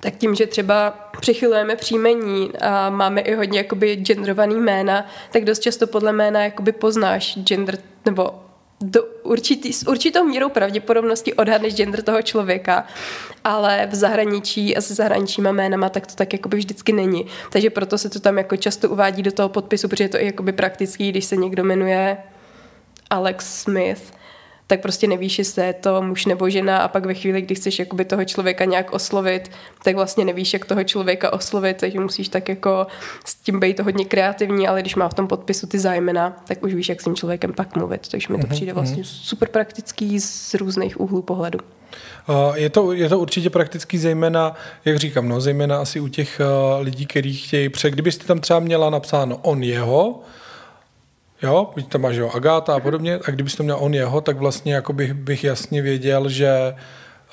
tak tím, že třeba přichylujeme příjmení a máme i hodně jakoby genderovaný jména, tak dost často podle jména jakoby poznáš gender nebo do určitý, s určitou mírou pravděpodobnosti odhadneš gender toho člověka, ale v zahraničí a se zahraničíma jménama tak to tak jakoby vždycky není. Takže proto se to tam jako často uvádí do toho podpisu, protože je to i jakoby praktický, když se někdo jmenuje Alex Smith, tak prostě nevíš, jestli je to muž nebo žena a pak ve chvíli, kdy chceš jakoby toho člověka nějak oslovit, tak vlastně nevíš, jak toho člověka oslovit, takže musíš tak jako s tím být hodně kreativní, ale když má v tom podpisu ty zájmena, tak už víš, jak s tím člověkem pak mluvit. Takže mi to mhm, přijde vlastně mhm. super praktický z různých úhlů pohledu. Je to, je to určitě praktický zejména, jak říkám, no, zejména asi u těch lidí, kteří chtějí, pře, kdybyste tam třeba měla napsáno on jeho, Jo, buď tam máš jo, Agáta a podobně, a kdybys to měl on jeho, tak vlastně jako bych, bych jasně věděl, že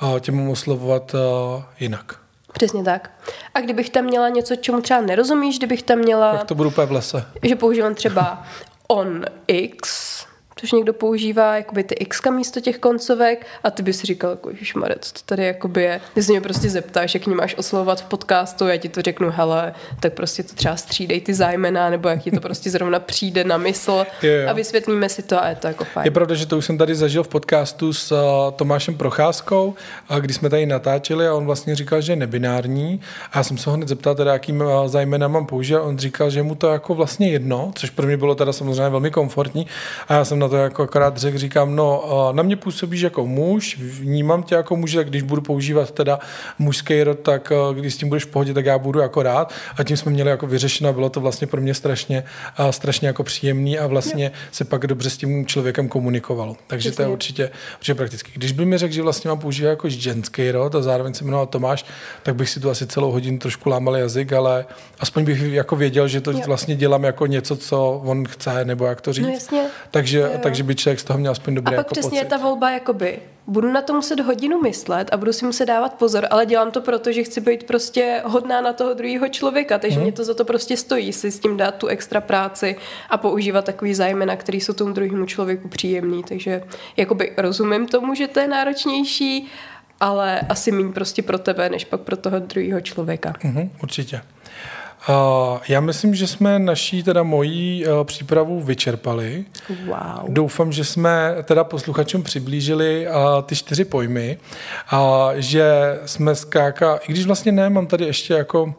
uh, tě mám oslovovat uh, jinak. Přesně tak. A kdybych tam měla něco, čemu třeba nerozumíš, kdybych tam měla... Tak to budu úplně v lese. Že používám třeba on X, Což někdo používá jakoby ty x místo těch koncovek a ty bys říkal, jako, Marec, to tady jakoby je. Ty se mě prostě zeptáš, jak ní máš oslovovat v podcastu, já ti to řeknu, hele, tak prostě to třeba střídej ty zájmena, nebo jak ti to prostě zrovna přijde na mysl Jo, jo. a vysvětlíme si to a je to jako fajn. Je pravda, že to už jsem tady zažil v podcastu s uh, Tomášem Procházkou, a když jsme tady natáčeli a on vlastně říkal, že je nebinární a já jsem se ho hned zeptal, teda, jakým uh, zájmena mám použít on říkal, že mu to jako vlastně jedno, což pro mě bylo teda samozřejmě velmi komfortní a já jsem na to jako akorát řekl, říkám, no na mě působíš jako muž, vnímám tě jako muž, tak když budu používat teda mužský rod, tak uh, když s tím budeš v pohodě, tak já budu jako rád a tím jsme měli jako vyřešeno bylo to vlastně pro mě strašně, strašně jako příjemný a vlastně jo. se pak dobře s tím člověkem komunikovalo. Takže Přesně. to je určitě, určitě prakticky. Když by mi řekl, že vlastně mám používat jako ženský rod a zároveň se jmenoval Tomáš, tak bych si tu asi celou hodinu trošku lámal jazyk, ale aspoň bych jako věděl, že to jo. vlastně dělám jako něco, co on chce, nebo jak to říct. No jasně. Takže, jo, jo. takže by člověk z toho měl aspoň dobrý A pak jako přesně pocit. ta volba jakoby, budu na to muset hodinu myslet a budu si muset dávat pozor, ale dělám to proto, že chci být prostě hodná na toho druhého člověka, takže Mhm. mm. mě to za to prostě stojí si s tím dát tu extra práci a používat takový zájmena, který jsou tomu druhému člověku příjemný, takže jakoby rozumím tomu, že to je náročnější, ale asi méně prostě pro tebe, než pak pro toho druhého člověka. Mhm, určitě. Já myslím, že jsme naší, teda mojí uh, přípravu vyčerpali. Wow. Doufám, že jsme teda posluchačům přiblížili uh, ty čtyři pojmy a že jsme skáka, i když vlastně ne, mám tady ještě jako uh,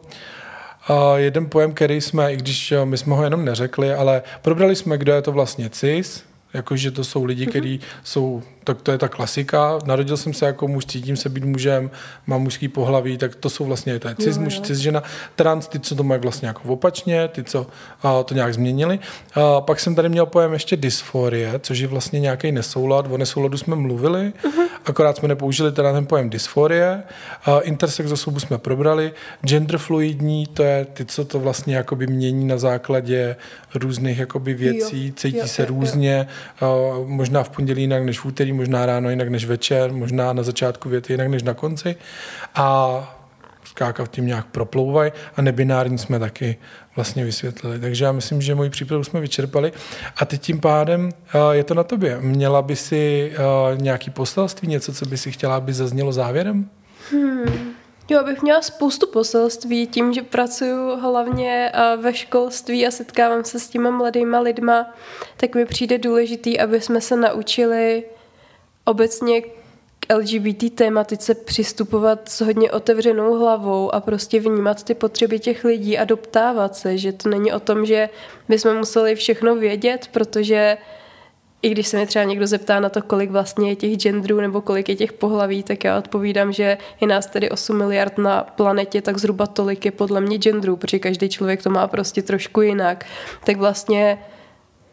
jeden pojem, který jsme, i když my jsme ho jenom neřekli, ale probrali jsme, kdo je to vlastně cis, jakože to jsou lidi, kteří jsou, tak to je ta klasika, narodil jsem se jako muž, cítím se být mužem, mám mužský pohlaví, tak to jsou vlastně to je cis Jo, muž, jo. cis žena, trans, ty, co to mají vlastně jako opačně, ty, co a, to nějak změnili. A, pak jsem tady měl pojem ještě dysforie, což je vlastně nějaký nesoulad, o nesouladu jsme mluvili, uh-huh. akorát jsme nepoužili teda ten pojem dysforie, a intersex osobu jsme probrali, gender fluidní, to je ty, co to vlastně jakoby mění na základě různých jakoby věcí, Jo, cítí jo, se jo, jo. různě, a možná v pondělí jinak než v úterý, možná ráno jinak než večer, možná na začátku věty jinak než na konci. A skáka tím nějak proplouvají a nebinární jsme taky vlastně vysvětlili. Takže já myslím, že moji přípravu jsme vyčerpali a teď tím pádem uh, je to na tobě. Měla by si uh, nějaký poselství, něco, co by si chtěla, aby zaznělo závěrem? Jo, bych měla spoustu poselství tím, že pracuju hlavně eh, ve školství a setkávám se s těma mladýma lidma, tak mi přijde důležitý, aby jsme se naučili obecně k LGBT tématice přistupovat s hodně otevřenou hlavou a prostě vnímat ty potřeby těch lidí a doptávat se, že to není o tom, že bychom museli všechno vědět, protože i když se mě třeba někdo zeptá na to, kolik vlastně je těch genderů nebo kolik je těch pohlaví, tak já odpovídám, že je nás tedy 8 miliard na planetě, tak zhruba tolik je podle mě genderů, protože každý člověk to má prostě trošku jinak. Tak vlastně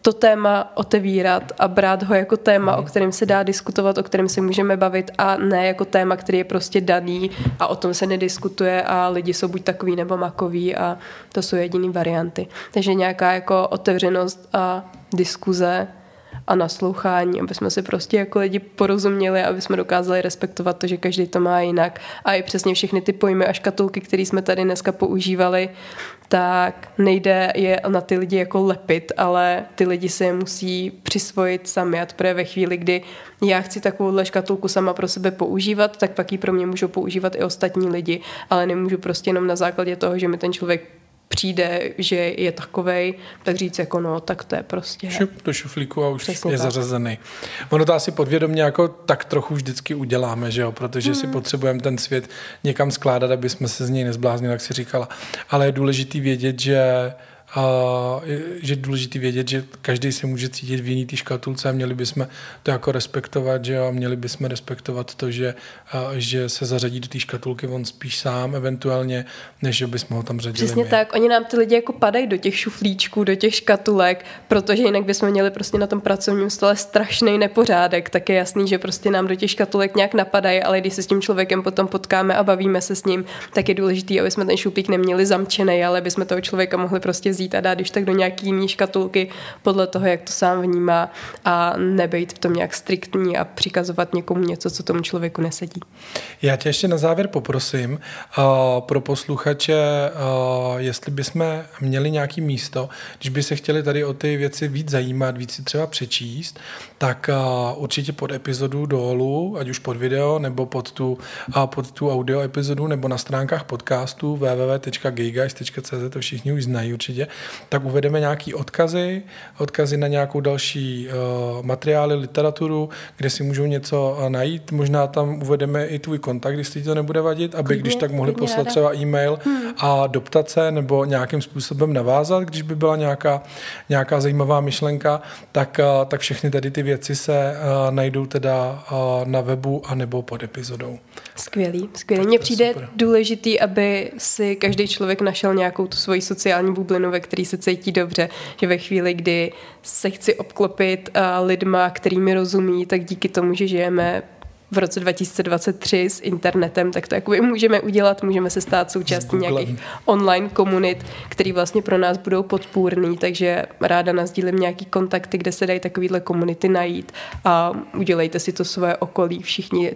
to téma otevírat a brát ho jako téma, o kterém se dá diskutovat, o kterém se můžeme bavit a ne jako téma, který je prostě daný a o tom se nediskutuje a lidi jsou buď takový nebo makový a to jsou jediný varianty. Takže nějaká jako otevřenost a diskuze a naslouchání, aby jsme si prostě jako lidi porozuměli, aby jsme dokázali respektovat to, že každý to má jinak. A i přesně všechny ty pojmy a škatulky, které jsme tady dneska používali, tak nejde je na ty lidi jako lepit, ale ty lidi se je musí přisvojit sami. A teprve ve chvíli, kdy já chci takovouhle škatulku sama pro sebe používat, tak pak ji pro mě můžou používat i ostatní lidi, ale nemůžu prostě jenom na základě toho, že mi ten člověk přijde, že je takovej, tak říct jako no, tak to je prostě. Šup do šuflíku a už Přesně je tak. zařazený. Ono to asi podvědomě jako tak trochu vždycky uděláme, že jo? protože si potřebujeme ten svět někam skládat, aby jsme se z něj nezbláznili, jak si říkala. Ale je důležitý vědět, že a že je důležité vědět, že každý se může cítit v jiný té škatulce a měli bychom to jako respektovat, že a měli bychom respektovat to, že, a, že se zařadí do té škatulky on spíš sám eventuálně, než že bychom ho tam řadili Přesně my. tak, oni nám ty lidi jako padají do těch šuflíčků, do těch škatulek, protože jinak bychom měli prostě na tom pracovním stole strašný nepořádek, tak je jasný, že prostě nám do těch škatulek nějak napadají, ale když se s tím člověkem potom potkáme a bavíme se s ním, tak je důležité, aby jsme ten šuplík neměli zamčený, ale aby jsme toho člověka mohli prostě převzít a dát když tak do nějaký jiný škatulky podle toho, jak to sám vnímá a nebejt v tom nějak striktní a přikazovat někomu něco, co tomu člověku nesedí. Já tě ještě na závěr poprosím uh, pro posluchače, uh, jestli bychom měli nějaký místo, když by se chtěli tady o ty věci víc zajímat, víc si třeba přečíst, tak uh, určitě pod epizodu dolů, ať už pod video nebo pod tu, uh, pod tu audio epizodu nebo na stránkách podcastu www.gayguys.cz, to všichni už znají určitě, tak uvedeme nějaký odkazy, odkazy na nějakou další uh, materiály, literaturu, kde si můžou něco uh, najít. Možná tam uvedeme i tvůj kontakt, když ti to nebude vadit, aby klidně, když tak mohli poslat ráda. třeba e-mail hmm. a doptat se nebo nějakým způsobem navázat, když by byla nějaká, nějaká zajímavá myšlenka, tak, uh, tak všechny tady ty věci se uh, najdou teda uh, na webu a nebo pod epizodou. Skvělý, skvělý. Mně přijde super. důležitý, aby si každý člověk našel nějakou tu svoji sociální bublinu, ve který se cítí dobře, že ve chvíli, kdy se chci obklopit uh, lidma, kterými rozumí, tak díky tomu, že žijeme v roce 2023 s internetem, tak to jakoby můžeme udělat, můžeme se stát součástí nějakých online komunit, které vlastně pro nás budou podpůrný, takže ráda nazdílím nějaký kontakty, kde se dají takovýhle komunity najít a udělejte si to své okolí všichni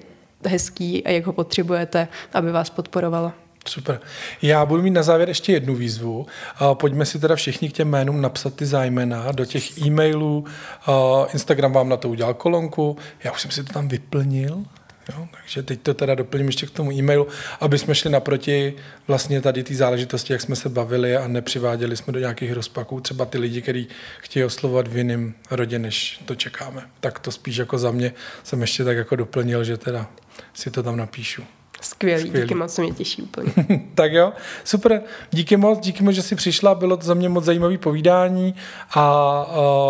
hezký a jak ho potřebujete, aby vás podporovalo. Super. Já budu mít na závěr ještě jednu výzvu. Pojďme si teda všichni k těm jménům napsat ty zájmena do těch e-mailů. Instagram vám na to udělal kolonku. Já už jsem si to tam vyplnil. Jo, takže teď to teda doplním ještě k tomu e-mailu, aby jsme šli naproti vlastně tady ty záležitosti, jak jsme se bavili a nepřiváděli jsme do nějakých rozpaků. Třeba ty lidi, kteří chtějí oslovovat v jiném rodě, než to čekáme. Tak to spíš jako za mě jsem ještě tak jako doplnil, že teda si to tam napíšu. Skvělý, Skvělý, díky moc, se mě těší úplně. tak jo, super, díky moc, díky moc, že jsi přišla, bylo to za mě moc zajímavé povídání a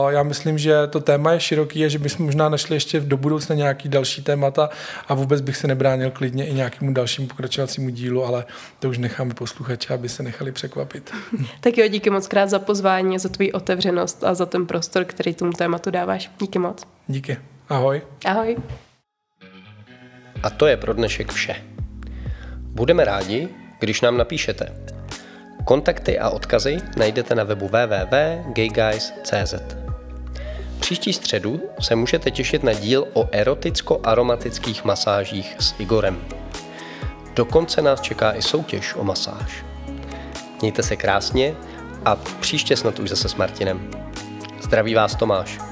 uh, já myslím, že to téma je široký a že bychom možná našli ještě do budoucna nějaký další témata a vůbec bych se nebránil klidně i nějakému dalšímu pokračovacímu dílu, ale to už necháme posluchače, aby se nechali překvapit. tak jo, díky moc krát za pozvání, za tvůj otevřenost a za ten prostor, který tomu tématu dáváš. Díky moc. Díky. Ahoj. Ahoj. A to je pro dnešek vše. Budeme rádi, když nám napíšete. Kontakty a odkazy najdete na webu www.gayguys.cz. Příští středu se můžete těšit na díl o eroticko-aromatických masážích s Igorem. Dokonce nás čeká i soutěž o masáž. Mějte se krásně a příště snad už zase s Martinem. Zdraví vás Tomáš.